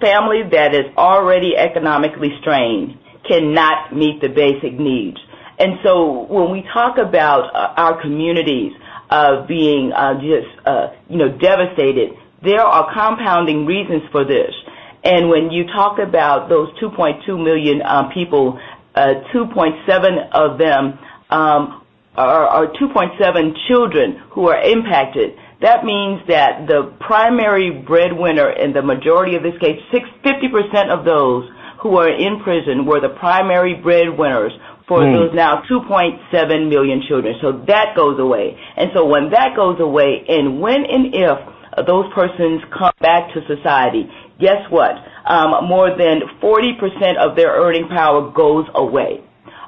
Family that is already economically strained cannot meet the basic needs. And so when we talk about uh, our communities uh, being uh, just, uh, you know, devastated, there are compounding reasons for this. And when you talk about those 2.2 million uh, people, uh, 2.7 of them um, or, 2.7 children who are impacted, that means that the primary breadwinner in the majority of this case, 50% of those who are in prison were the primary breadwinners for mm. those now 2.7 million children. So that goes away. And so when that goes away, and when and if those persons come back to society, guess what? Um, more than 40% of their earning power goes away.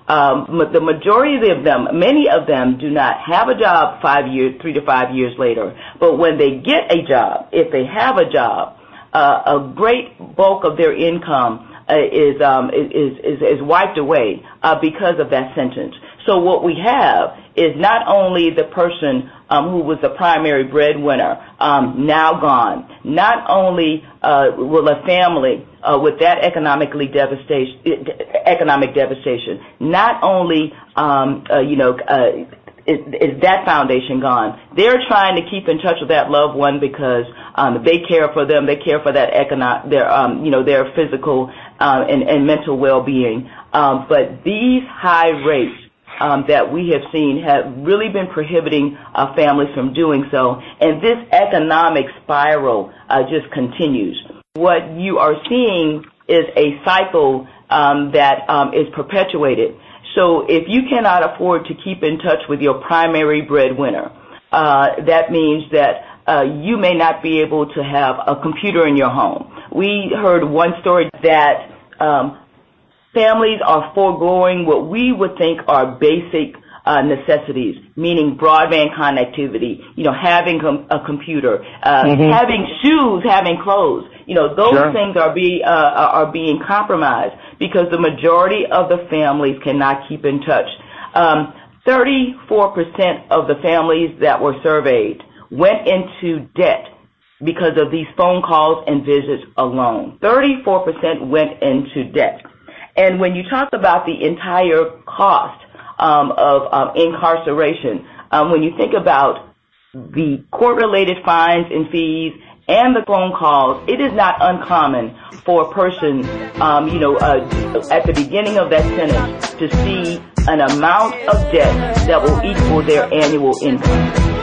Um, the majority of them, many of them, do not have a job five years, three to five years later. But when they get a job, if they have a job, uh, a great bulk of their income uh, is, um, is, is is wiped away uh, because of that sentence. So what we have is not only the person um, who was the primary breadwinner um, now gone, not only uh, will a family with that economically devastation, economic devastation, not only um, uh, you know uh, is, that foundation gone? They're trying to keep in touch with that loved one because um, they care for them. They care for that economic, their um, you know their physical uh, and, and mental well-being. Um, but these high rates um, that we have seen have really been prohibiting uh, families from doing so, and this economic spiral uh, just continues. What you are seeing is a cycle um, that um, is perpetuated. So if you cannot afford to keep in touch with your primary breadwinner, uh, that means that uh, you may not be able to have a computer in your home. We heard one story that um, families are foregoing what we would think are basic uh, necessities, meaning broadband connectivity, you know, having a computer, uh, mm-hmm. having shoes, having clothes. You know, those sure. things are be uh, are being compromised because the majority of the families cannot keep in touch. Um, 34% of the families that were surveyed went into debt because of these phone calls and visits alone. 34% went into debt. And when you talk about the entire cost um, of um, incarceration, um, when you think about the court-related fines and fees and the phone calls, it is not uncommon for a person, um, you know, uh, at the beginning of that sentence to see an amount of debt that will equal their annual income.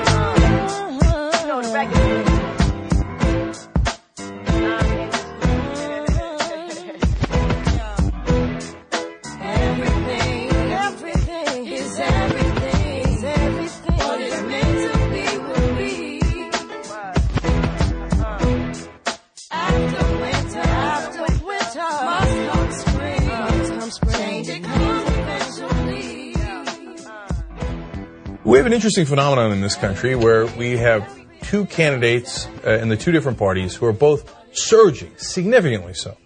We have an interesting phenomenon in this country where we have two candidates uh, in the two different parties who are both surging, significantly so.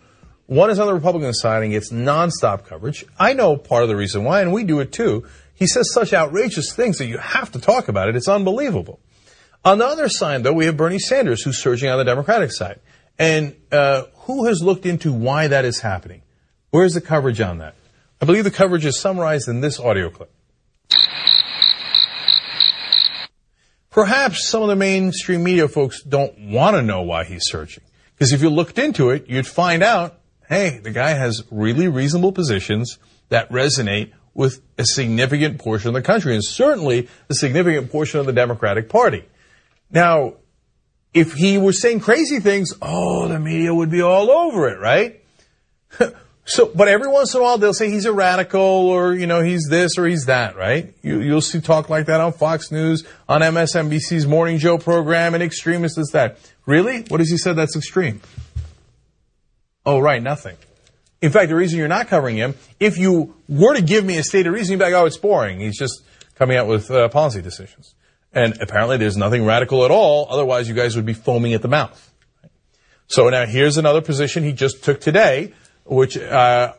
One is on the Republican side and gets nonstop coverage. I know part of the reason why, and we do it too. He says such outrageous things that you have to talk about it. It's unbelievable. On the other side, though, we have Bernie Sanders, who's surging on the Democratic side. And uh, who has looked into why that is happening? Where's the coverage on that? I believe the coverage is summarized in this audio clip. Perhaps some of the mainstream media folks don't want to know why he's searching. Because if you looked into it, you'd find out, hey, the guy has really reasonable positions that resonate with a significant portion of the country, and certainly a significant portion of the Democratic Party. Now, if he were saying crazy things, oh, the media would be all over it, right? <laughs> So, but every once in a while they'll say he's a radical or, you know, he's this or he's that, right? You, you'll see talk like that on Fox News, on MSNBC's Morning Joe program, and extremist is that. Really? What has he said that's extreme? Oh, right, nothing. In fact, the reason you're not covering him, if you were to give me a stated reason, you'd be like, oh, it's boring. He's just coming out with uh, policy decisions. And apparently there's nothing radical at all. Otherwise, you guys would be foaming at the mouth. So now here's another position he just took today which uh,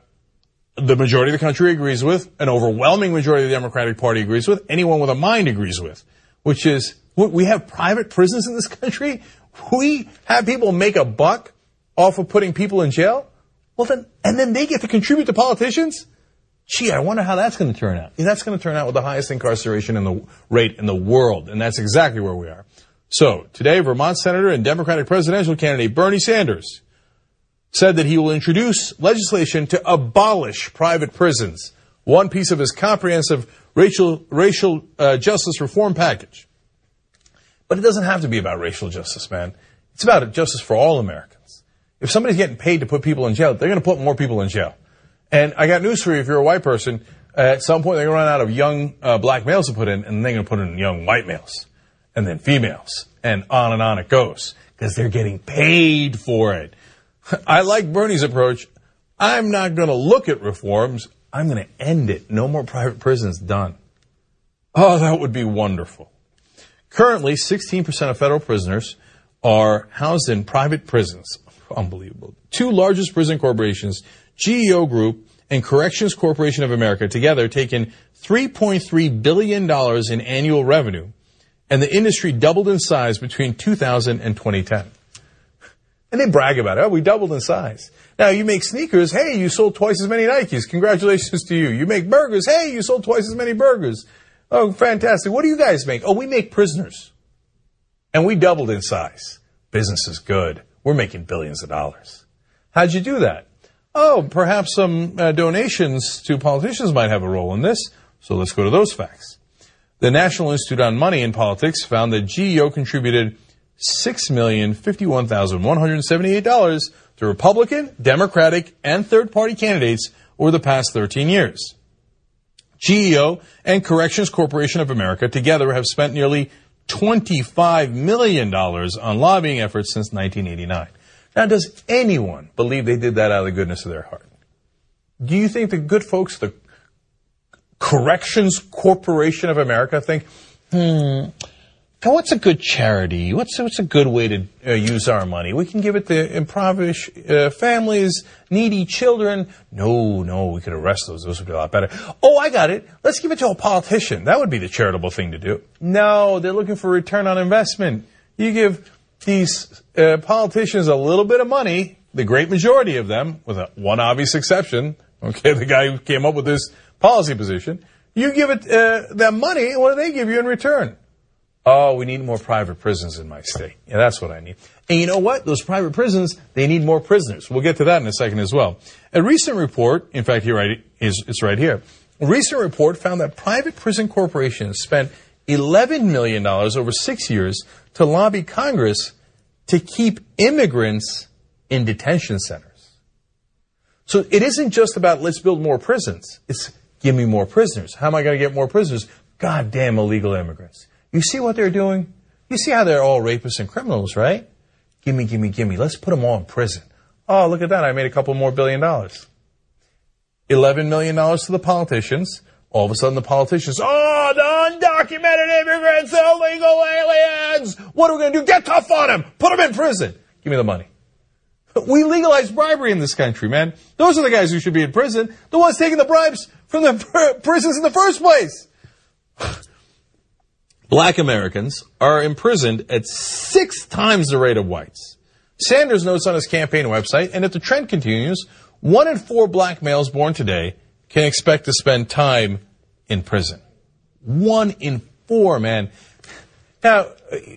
the majority of the country agrees with, an overwhelming majority of the Democratic Party agrees with, anyone with a mind agrees with, which is we have private prisons in this country. We have people make a buck off of putting people in jail. Well, then, and then they get to contribute to politicians. Gee, I wonder how that's going to turn out. That's going to turn out with the highest incarceration in the rate in the world, and that's exactly where we are. So today, Vermont Senator and Democratic presidential candidate Bernie Sanders said that he will introduce legislation to abolish private prisons, one piece of his comprehensive racial, racial uh, justice reform package. But it doesn't have to be about racial justice, man. It's about justice for all Americans. If somebody's getting paid to put people in jail, they're going to put more people in jail. And I got news for you if you're a white person. At some point, they're going to run out of young uh, black males to put in, and they're going to put in young white males, and then females, and on and on it goes, because they're getting paid for it. I like Bernie's approach. I'm not going to look at reforms. I'm going to end it. No more private prisons. Done. Oh, that would be wonderful. Currently, 16% of federal prisoners are housed in private prisons. Unbelievable. Two largest prison corporations, GEO Group and Corrections Corporation of America, together take in $3.3 billion in annual revenue, and the industry doubled in size between 2000 and 2010. And they brag about it. Oh, we doubled in size. Now you make sneakers. Hey, you sold twice as many Nikes. Congratulations to you. You make burgers. Hey, you sold twice as many burgers. Oh, fantastic. What do you guys make? Oh, we make prisoners. And we doubled in size. Business is good. We're making billions of dollars. How'd you do that? Oh, perhaps some uh, donations to politicians might have a role in this. So let's go to those facts. The National Institute on Money and Politics found that GEO contributed $6,051,178 to Republican, Democratic, and third party candidates over the past 13 years. GEO and Corrections Corporation of America together have spent nearly $25 million on lobbying efforts since 1989. Now, does anyone believe they did that out of the goodness of their heart? Do you think the good folks, the Corrections Corporation of America, think, hmm, what's a good charity? What's what's a good way to uh, use our money? We can give it to impoverished uh, families, needy children. No, no, we could arrest those. Those would be a lot better. Oh, I got it. Let's give it to a politician. That would be the charitable thing to do. No, they're looking for return on investment. You give these uh, politicians a little bit of money, the great majority of them, with one obvious exception. Okay, the guy who came up with this policy position. You give it uh, them money, and what do they give you in return? Oh, we need more private prisons in my state. Yeah, that's what I need. And you know what? Those private prisons, they need more prisoners. We'll get to that in a second as well. A recent report, in fact, here right, is, it's right here. A recent report found that private prison corporations spent $11 million over six years to lobby Congress to keep immigrants in detention centers. So it isn't just about let's build more prisons. It's give me more prisoners. How am I going to get more prisoners? Goddamn illegal immigrants. You see what they're doing? You see how they're all rapists and criminals, right? Gimme, gimme, gimme. Let's put them all in prison. Oh, look at that. I made a couple more billion dollars. $11 million to the politicians. All of a sudden, the politicians, oh, the undocumented immigrants, illegal aliens. What are we going to do? Get tough on them. Put them in prison. Give me the money. We legalize bribery in this country, man. Those are the guys who should be in prison. The ones taking the bribes from the pr- <laughs> prisons in the first place. Black Americans are imprisoned at six times the rate of whites. Sanders notes on his campaign website, and if the trend continues, one in four black males born today can expect to spend time in prison. One in four, man. Now,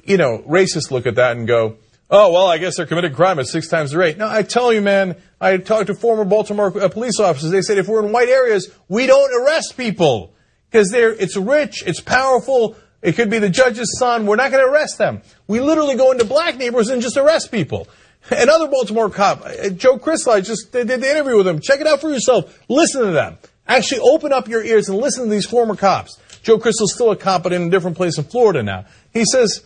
you know, racists look at that and go, oh, well, I guess they're committing crime at six times the rate. No, I tell you, man, I talked to former Baltimore uh, police officers. They said if we're in white areas, we don't arrest people because it's rich, it's powerful, it could be the judge's son. We're not going to arrest them. We literally go into black neighborhoods and just arrest people. <laughs> Another Baltimore cop, uh, Joe I just did the interview with him. Check it out for yourself. Listen to them. Actually open up your ears and listen to these former cops. Joe Crystal's still a cop, but in a different place in Florida now. He says,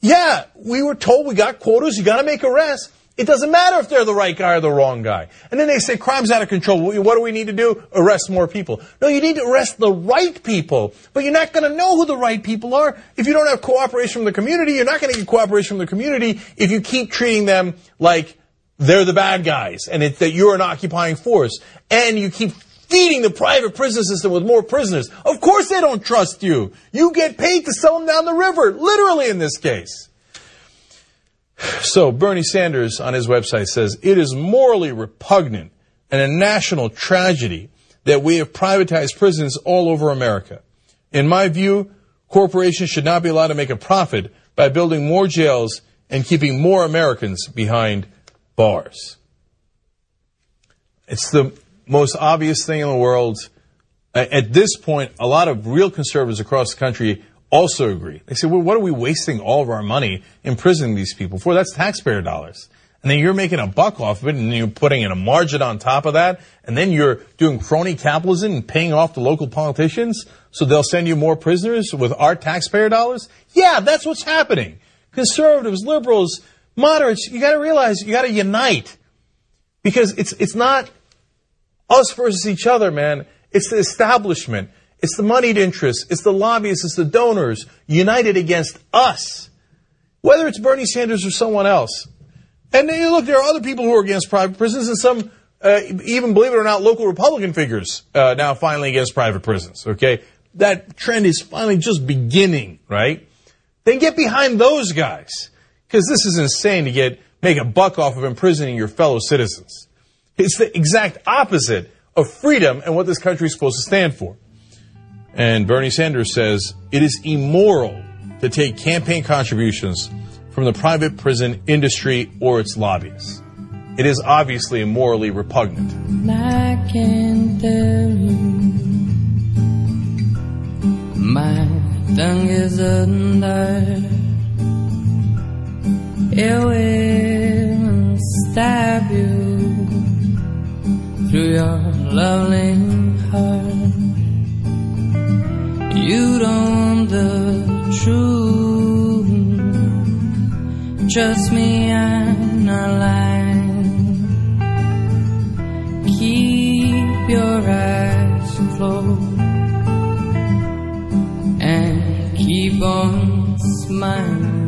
yeah, we were told we got quotas. You got to make arrests. It doesn't matter if they're the right guy or the wrong guy. And then they say crime's out of control. What do we need to do? Arrest more people. No, you need to arrest the right people. But you're not going to know who the right people are if you don't have cooperation from the community. You're not going to get cooperation from the community if you keep treating them like they're the bad guys and it, that you're an occupying force. And you keep feeding the private prison system with more prisoners. Of course they don't trust you. You get paid to sell them down the river, literally in this case. So Bernie Sanders on his website says it is morally repugnant and a national tragedy that we have privatized prisons all over America. In my view, corporations should not be allowed to make a profit by building more jails and keeping more Americans behind bars. It's the most obvious thing in the world. At this point, a lot of real conservatives across the country also agree. They say, well, what are we wasting all of our money imprisoning these people for? That's taxpayer dollars. And then you're making a buck off of it and you're putting in a margin on top of that. And then you're doing crony capitalism and paying off the local politicians so they'll send you more prisoners with our taxpayer dollars. Yeah, that's what's happening. Conservatives, liberals, moderates, you gotta realize you gotta unite. Because it's, it's not us versus each other, man. It's the establishment. It's the moneyed interests. It's the lobbyists. It's the donors united against us. Whether it's Bernie Sanders or someone else. And then, look, there are other people who are against private prisons and some, uh, even believe it or not, local Republican figures uh, now finally against private prisons. Okay? That trend is finally just beginning, right? Then get behind those guys. Because this is insane to get, make a buck off of imprisoning your fellow citizens. It's the exact opposite of freedom and what this country is supposed to stand for. And Bernie Sanders says it is immoral to take campaign contributions from the private prison industry or its lobbyists. It is obviously morally repugnant. I can tell you my tongue is under it will stab you through your lovely heart you don't the truth. Trust me, I'm not lying. Keep your eyes closed and keep on smiling.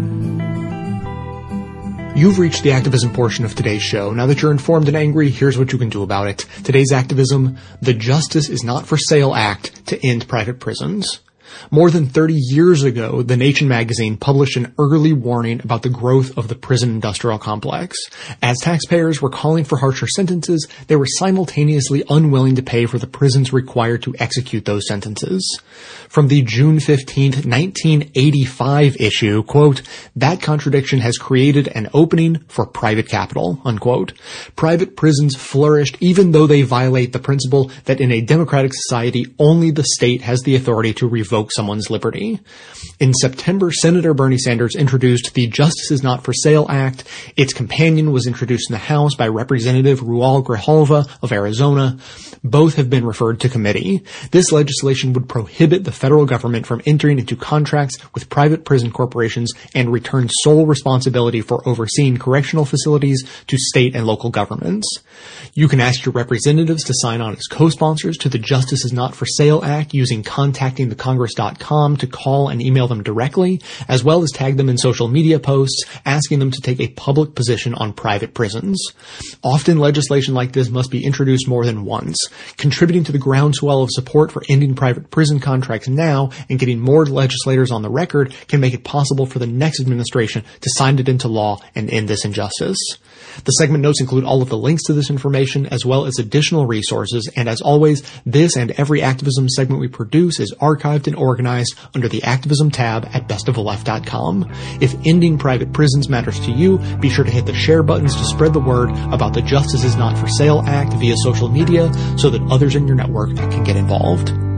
You've reached the activism portion of today's show. Now that you're informed and angry, here's what you can do about it. Today's activism, the Justice is Not for Sale Act to end private prisons. More than 30 years ago, The Nation magazine published an early warning about the growth of the prison industrial complex. As taxpayers were calling for harsher sentences, they were simultaneously unwilling to pay for the prisons required to execute those sentences. From the June 15, 1985 issue, quote, that contradiction has created an opening for private capital, unquote. Private prisons flourished even though they violate the principle that in a democratic society, only the state has the authority to revoke someone's liberty. In September, Senator Bernie Sanders introduced the Justice is Not for Sale Act. Its companion was introduced in the House by Representative Raul Grijalva of Arizona. Both have been referred to committee. This legislation would prohibit the federal government from entering into contracts with private prison corporations and return sole responsibility for overseeing correctional facilities to state and local governments. You can ask your representatives to sign on as co-sponsors to the Justice is Not for Sale Act using contactingthecongress.com to call and email them directly, as well as tag them in social media posts asking them to take a public position on private prisons. Often legislation like this must be introduced more than once, contributing to the groundswell of support for ending private prison contracts now and getting more legislators on the record can make it possible for the next administration to sign it into law and end this injustice. The segment notes include all of the links to this information as well as additional resources. And as always, this and every activism segment we produce is archived and organized under the activism tab at bestoftheleft.com. If ending private prisons matters to you, be sure to hit the share buttons to spread the word about the Justice is Not for Sale Act via social media so that others in your network can get involved.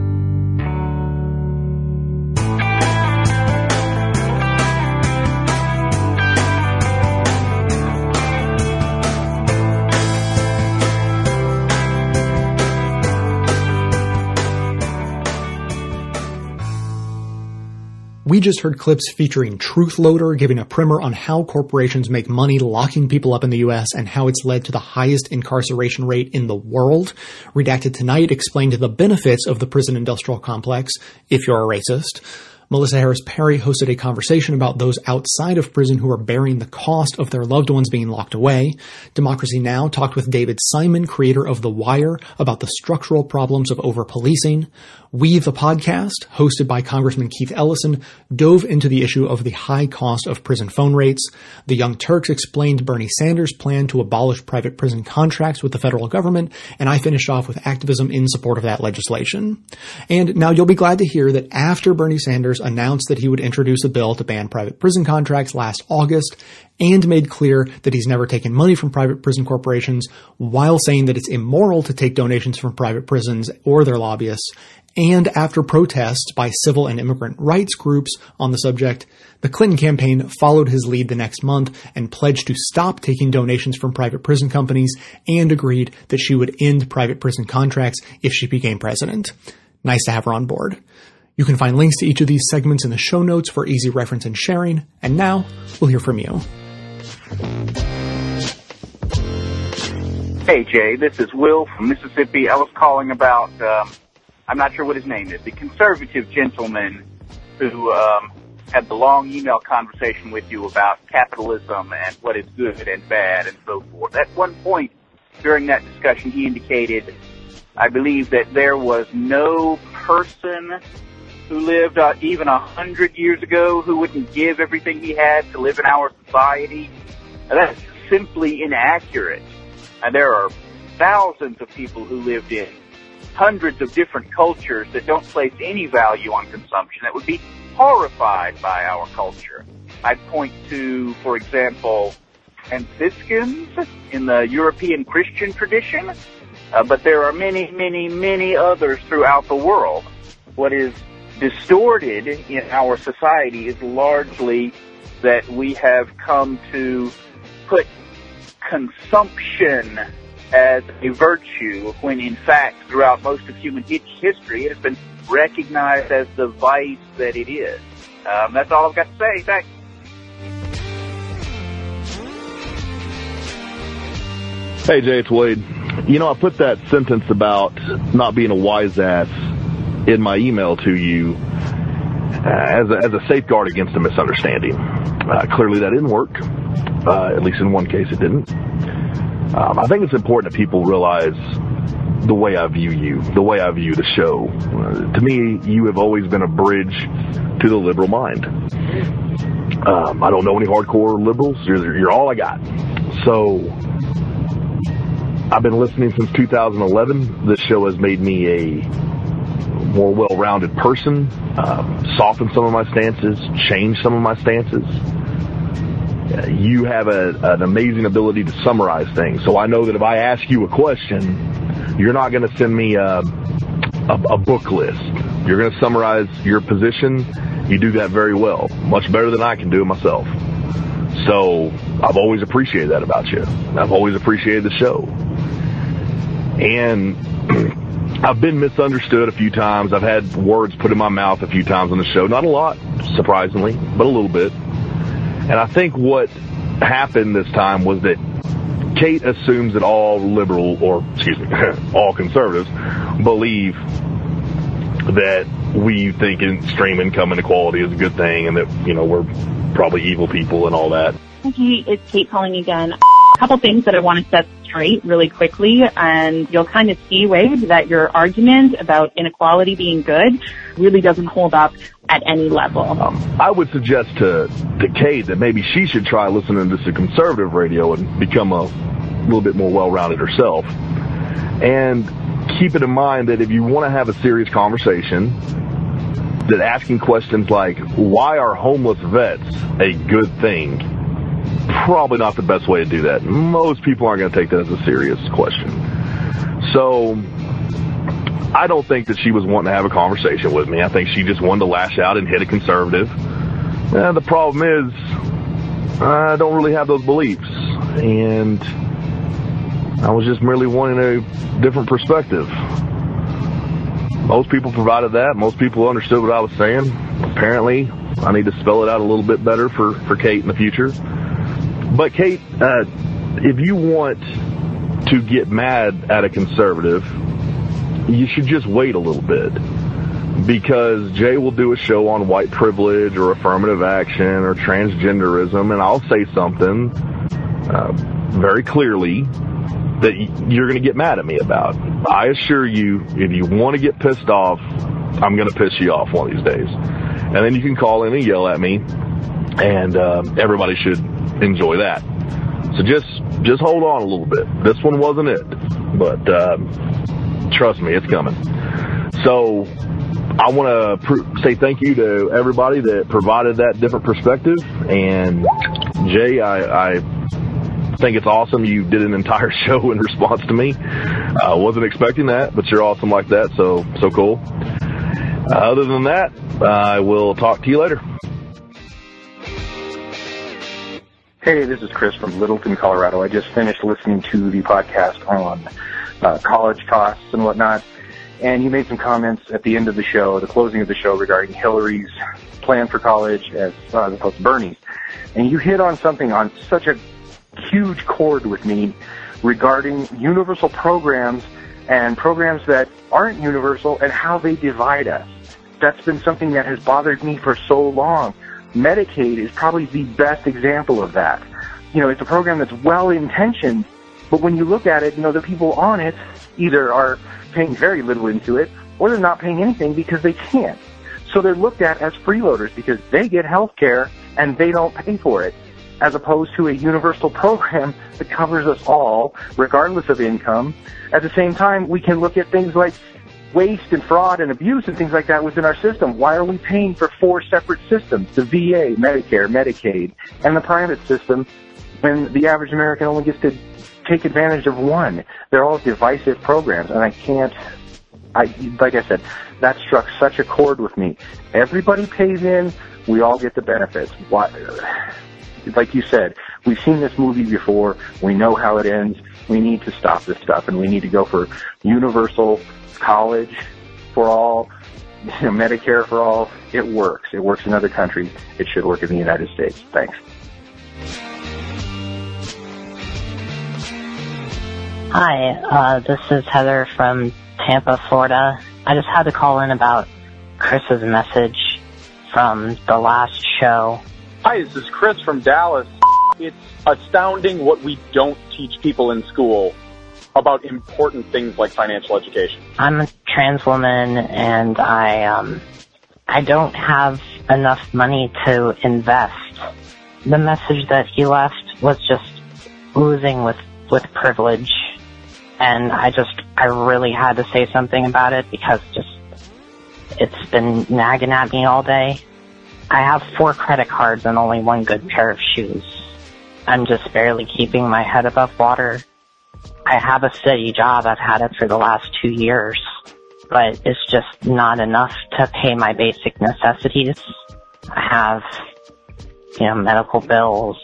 We just heard clips featuring Truthloader giving a primer on how corporations make money locking people up in the US and how it's led to the highest incarceration rate in the world. Redacted Tonight explained the benefits of the prison industrial complex if you're a racist. Melissa Harris Perry hosted a conversation about those outside of prison who are bearing the cost of their loved ones being locked away. Democracy Now! talked with David Simon, creator of The Wire, about the structural problems of over-policing. We, the podcast, hosted by Congressman Keith Ellison, dove into the issue of the high cost of prison phone rates. The Young Turks explained Bernie Sanders' plan to abolish private prison contracts with the federal government, and I finished off with activism in support of that legislation. And now you'll be glad to hear that after Bernie Sanders announced that he would introduce a bill to ban private prison contracts last August, and made clear that he's never taken money from private prison corporations while saying that it's immoral to take donations from private prisons or their lobbyists and after protests by civil and immigrant rights groups on the subject, the Clinton campaign followed his lead the next month and pledged to stop taking donations from private prison companies and agreed that she would end private prison contracts if she became president. Nice to have her on board. You can find links to each of these segments in the show notes for easy reference and sharing. And now we'll hear from you. Hey Jay, this is Will from Mississippi. I was calling about um, I'm not sure what his name is, the conservative gentleman who um, had the long email conversation with you about capitalism and what is good and bad and so forth. At one point during that discussion, he indicated, I believe, that there was no person who lived uh, even a hundred years ago who wouldn't give everything he had to live in our society. That's simply inaccurate. And there are thousands of people who lived in hundreds of different cultures that don't place any value on consumption that would be horrified by our culture. I'd point to, for example, Franciscans in the European Christian tradition, uh, but there are many, many, many others throughout the world. What is distorted in our society is largely that we have come to put consumption as a virtue when in fact throughout most of human history it has been recognized as the vice that it is. Um, that's all I've got to say. Thanks. Hey Jay, it's Wade. You know, I put that sentence about not being a wise ass in my email to you uh, as, a, as a safeguard against a misunderstanding. Uh, clearly that didn't work. Uh, at least in one case it didn't. Um, I think it's important that people realize the way I view you, the way I view the show. Uh, to me, you have always been a bridge to the liberal mind. Um, I don't know any hardcore liberals. You're, you're all I got. So I've been listening since 2011. This show has made me a more well-rounded person, uh, softened some of my stances, change some of my stances you have a, an amazing ability to summarize things. So I know that if I ask you a question, you're not going to send me a, a, a book list. You're going to summarize your position. You do that very well, much better than I can do it myself. So I've always appreciated that about you. I've always appreciated the show. And <clears throat> I've been misunderstood a few times. I've had words put in my mouth a few times on the show. Not a lot, surprisingly, but a little bit. And I think what happened this time was that Kate assumes that all liberal, or excuse me, <laughs> all conservatives believe that we think extreme income inequality is a good thing and that, you know, we're probably evil people and all that. Hey, it's Kate calling again. A couple things that I want to set straight really quickly, and you'll kind of see, Wade, that your argument about inequality being good really doesn't hold up at any level. I would suggest to, to Kate that maybe she should try listening to some conservative radio and become a little bit more well-rounded herself. And keep it in mind that if you want to have a serious conversation, that asking questions like, why are homeless vets a good thing? Probably not the best way to do that. Most people aren't going to take that as a serious question. So, I don't think that she was wanting to have a conversation with me. I think she just wanted to lash out and hit a conservative. And the problem is, I don't really have those beliefs. And I was just merely wanting a different perspective. Most people provided that. Most people understood what I was saying. Apparently, I need to spell it out a little bit better for, for Kate in the future. But Kate, uh, if you want to get mad at a conservative, you should just wait a little bit because Jay will do a show on white privilege or affirmative action or transgenderism, and I'll say something uh, very clearly that you're going to get mad at me about. I assure you, if you want to get pissed off, I'm going to piss you off one of these days. And then you can call in and yell at me, and uh, everybody should enjoy that. So just just hold on a little bit. This one wasn't it, but uh, Trust me, it's coming. So I want to pr- say thank you to everybody that provided that different perspective. And Jay, I, I think it's awesome you did an entire <laughs> show in response to me. I wasn't expecting that, but you're awesome like that. So, so cool. Uh, other than that, I will talk to you later. Hey, this is Chris from Littleton, Colorado. I just finished listening to the podcast on uh, college costs and whatnot. And you made some comments at the end of the show, the closing of the show, regarding Hillary's plan for college as, uh, as opposed to Bernie's. And you hit on something on such a huge chord with me regarding universal programs and programs that aren't universal and how they divide us. That's been something that has bothered me for so long. Medicaid is probably the best example of that. You know, it's a program that's well intentioned, but when you look at it, you know, the people on it either are paying very little into it or they're not paying anything because they can't. So they're looked at as freeloaders because they get health care and they don't pay for it, as opposed to a universal <laughs> program that covers us all, regardless of income. At the same time, we can look at things like waste and fraud and abuse and things like that within our system. Why are we paying for four separate systems? The VA, Medicare, Medicaid, and the private system when the average American only gets to take advantage of one. They're all divisive programs and I can't I, like I said, that struck such a chord with me. Everybody pays in, we all get the benefits. Why, like you said, we've seen this movie before, we know how it ends, we need to stop this stuff, and we need to go for universal college for all, <laughs> you know, Medicare for all. It works. It works in other countries. It should work in the United States. Thanks. Hi, uh, this is Heather from Tampa, Florida. I just had to call in about Chris's message from the last show. Hi, this is Chris from Dallas. It's astounding what we don't teach people in school about important things like financial education. I'm a trans woman and I um I don't have enough money to invest. The message that he left was just oozing with with privilege and I just I really had to say something about it because just it's been nagging at me all day. I have four credit cards and only one good pair of shoes. I'm just barely keeping my head above water. I have a steady job. I've had it for the last two years, but it's just not enough to pay my basic necessities. I have, you know, medical bills.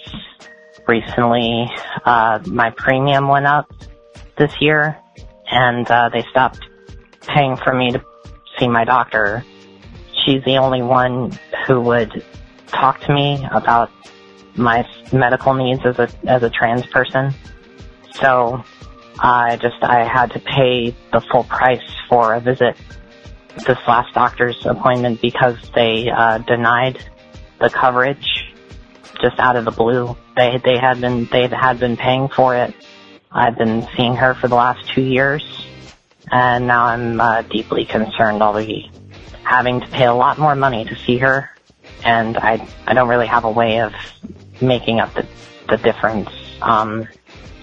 Recently, uh, my premium went up this year and, uh, they stopped paying for me to see my doctor. She's the only one who would talk to me about my medical needs as a, as a trans person. So I just, I had to pay the full price for a visit this last doctor's appointment because they, uh, denied the coverage just out of the blue. They, they had been, they had been paying for it. I've been seeing her for the last two years and now I'm, uh, deeply concerned I'll be having to pay a lot more money to see her and I, I don't really have a way of making up the, the difference. Um,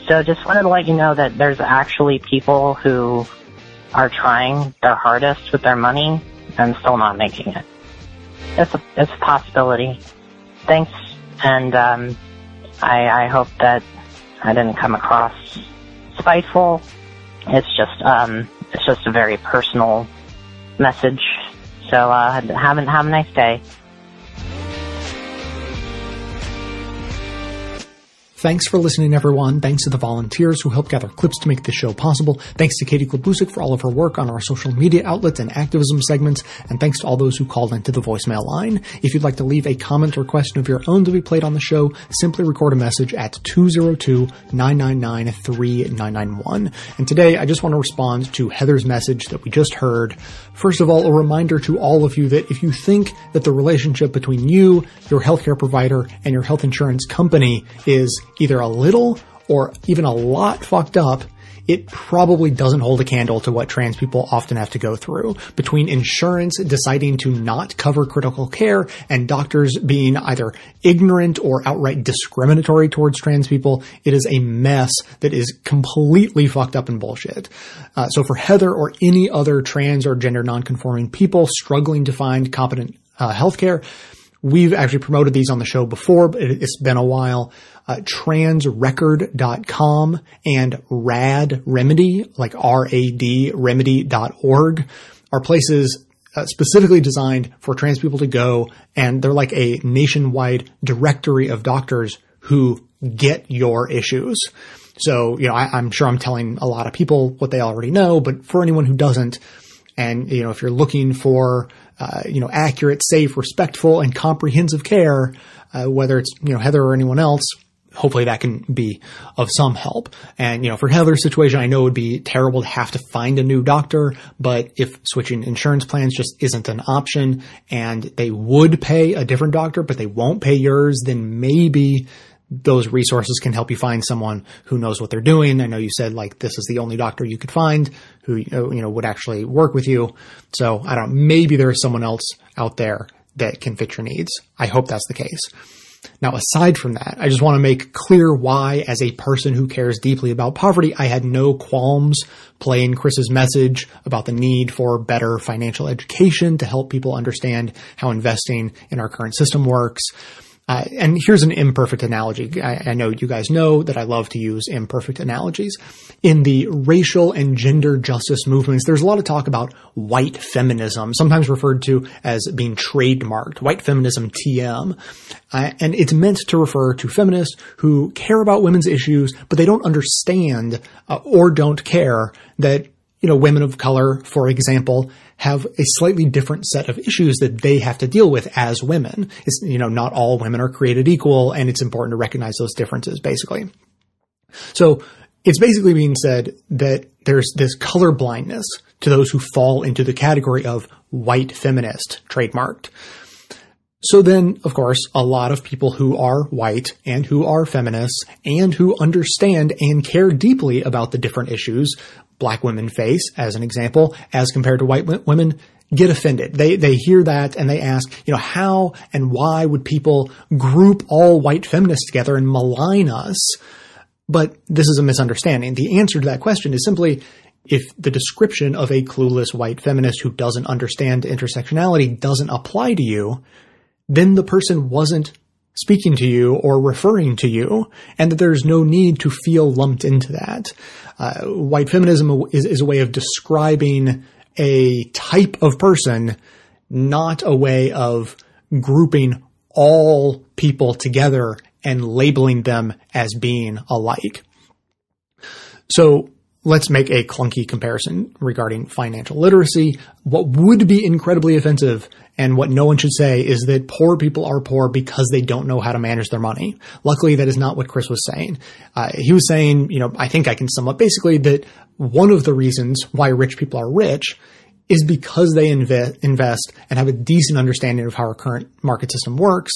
so just wanted to let you know that there's actually people who are trying their hardest with their money and still not making it. It's a, it's a possibility. Thanks, and um, I, I hope that I didn't come across spiteful. It's just um, it's just a very personal message. So uh, have, have a nice day. Thanks for listening, everyone. Thanks to the volunteers who helped gather clips to make this show possible. Thanks to Katie Klabusich for all of her work on our social media outlets and activism segments. And thanks to all those who called into the voicemail line. If you'd like to leave a comment or question of your own to be played on the show, simply record a message at 202-999-3991. And today, I just want to respond to Heather's message that we just heard. First of all, a reminder to all of you that if you think that the relationship between you, your healthcare provider, and your health insurance company is either a little or even a lot fucked up, it probably doesn't hold a candle to what trans people often have to go through. Between insurance deciding to not cover critical care and doctors being either ignorant or outright discriminatory towards trans people, it is a mess that is completely fucked up and bullshit. Uh, so for Heather or any other trans or gender nonconforming people struggling to find competent uh, healthcare, We've actually promoted these on the show before, but it's been a while. Uh, transrecord.com and rad remedy, like R-A-D remedy.org are places uh, specifically designed for trans people to go and they're like a nationwide directory of doctors who get your issues. So, you know, I, I'm sure I'm telling a lot of people what they already know, but for anyone who doesn't, and, you know, if you're looking for, uh, you know, accurate, safe, respectful, and comprehensive care, uh, whether it's, you know, Heather or anyone else, hopefully that can be of some help. And, you know, for Heather's situation, I know it would be terrible to have to find a new doctor, but if switching insurance plans just isn't an option and they would pay a different doctor, but they won't pay yours, then maybe those resources can help you find someone who knows what they're doing. I know you said like this is the only doctor you could find who uh, you know would actually work with you. So I don't maybe there is someone else out there that can fit your needs. I hope that's the case. Now, aside from that, I just want to make clear why, as a person who cares deeply about poverty, I had no qualms playing Chris's message about the need for better financial education to help people understand how investing in our current system works. Uh, and here's an imperfect analogy. I, I, know you guys know that I love to use imperfect analogies. In the racial and gender justice movements, there's a lot of talk about white feminism, sometimes referred to as being trademarked, white feminism TM. Uh, and it's meant to refer to feminists who care about women's issues, but they don't understand uh, or don't care that you know, women of color, for example, have a slightly different set of issues that they have to deal with as women. It's, you know, not all women are created equal and it's important to recognize those differences, basically. So it's basically being said that there's this color blindness to those who fall into the category of white feminist trademarked. So then, of course, a lot of people who are white and who are feminists and who understand and care deeply about the different issues black women face, as an example, as compared to white women, get offended. They, they hear that and they ask, you know, how and why would people group all white feminists together and malign us? But this is a misunderstanding. The answer to that question is simply, if the description of a clueless white feminist who doesn't understand intersectionality doesn't apply to you, then the person wasn't speaking to you or referring to you, and that there's no need to feel lumped into that. Uh, white feminism is, is a way of describing a type of person, not a way of grouping all people together and labeling them as being alike. So let's make a clunky comparison regarding financial literacy. What would be incredibly offensive and what no one should say is that poor people are poor because they don't know how to manage their money. Luckily, that is not what Chris was saying. Uh, he was saying, you know, I think I can sum up basically that one of the reasons why rich people are rich is because they inve- invest and have a decent understanding of how our current market system works,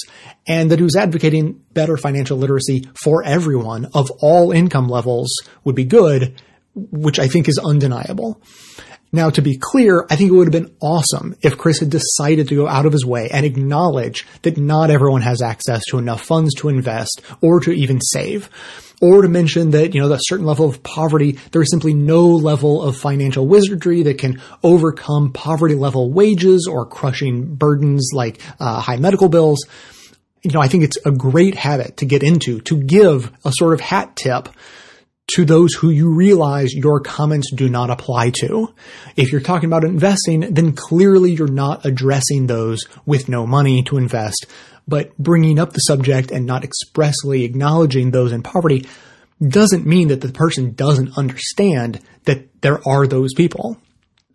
and that who's advocating better financial literacy for everyone of all income levels would be good, which I think is undeniable. Now, to be clear, I think it would have been awesome if Chris had decided to go out of his way and acknowledge that not everyone has access to enough funds to invest or to even save. Or to mention that, you know, a certain level of poverty, there is simply no level of financial wizardry that can overcome poverty level wages or crushing burdens like uh, high medical bills. You know, I think it's a great habit to get into, to give a sort of hat tip to those who you realize your comments do not apply to. If you're talking about investing, then clearly you're not addressing those with no money to invest, but bringing up the subject and not expressly acknowledging those in poverty doesn't mean that the person doesn't understand that there are those people.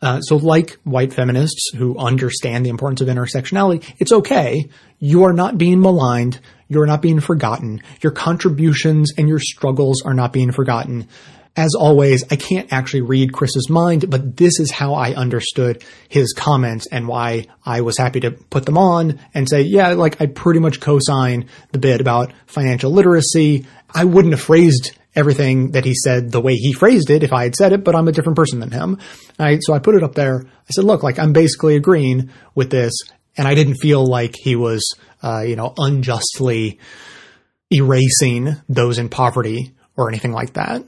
Uh, so like white feminists who understand the importance of intersectionality, it's okay. You are not being maligned. You're not being forgotten. Your contributions and your struggles are not being forgotten. As always, I can't actually read Chris's mind, but this is how I understood his comments and why I was happy to put them on and say, yeah, like I pretty much co-sign the bit about financial literacy. I wouldn't have phrased everything that he said the way he phrased it if I had said it, but I'm a different person than him. I, so I put it up there. I said, look, like I'm basically agreeing with this. And I didn't feel like he was, uh, you know, unjustly erasing those in poverty or anything like that.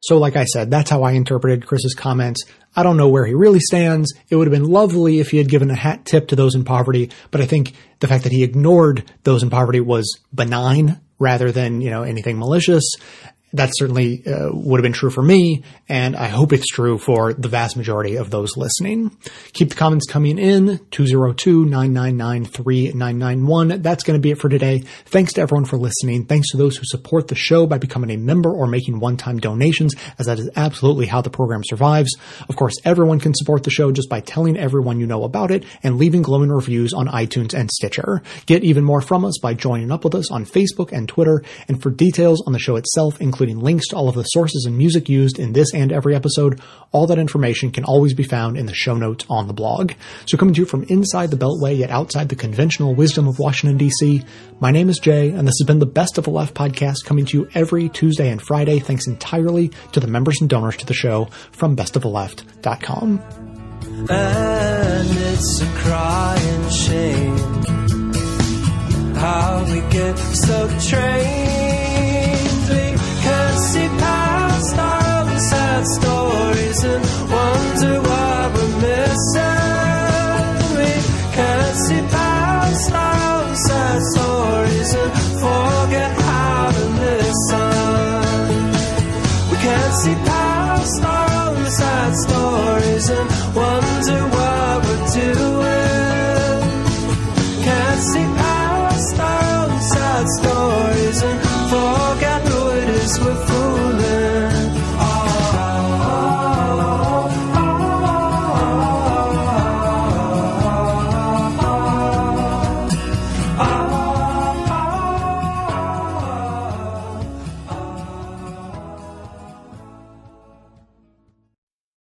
So, like I said, that's how I interpreted Chris's comments. I don't know where he really stands. It would have been lovely if he had given a hat tip to those in poverty, but I think the fact that he ignored those in poverty was benign rather than, you know, anything malicious that certainly uh, would have been true for me, and I hope it's true for the vast majority of those listening. Keep the comments coming in, 202-999-3991. That's going to be it for today. Thanks to everyone for listening. Thanks to those who support the show by becoming a member or making one-time donations, as that is absolutely how the program survives. Of course, everyone can support the show just by telling everyone you know about it and leaving glowing reviews on iTunes and Stitcher. Get even more from us by joining up with us on Facebook and Twitter, and for details on the show itself, including including links to all of the sources and music used in this and every episode. All that information can always be found in the show notes on the blog. So coming to you from inside the Beltway yet outside the conventional wisdom of Washington DC, my name is Jay and this has been the Best of the Left podcast coming to you every Tuesday and Friday thanks entirely to the members and donors to the show from bestoftheleft.com. And it's a crying shame how we get so trained. Own sad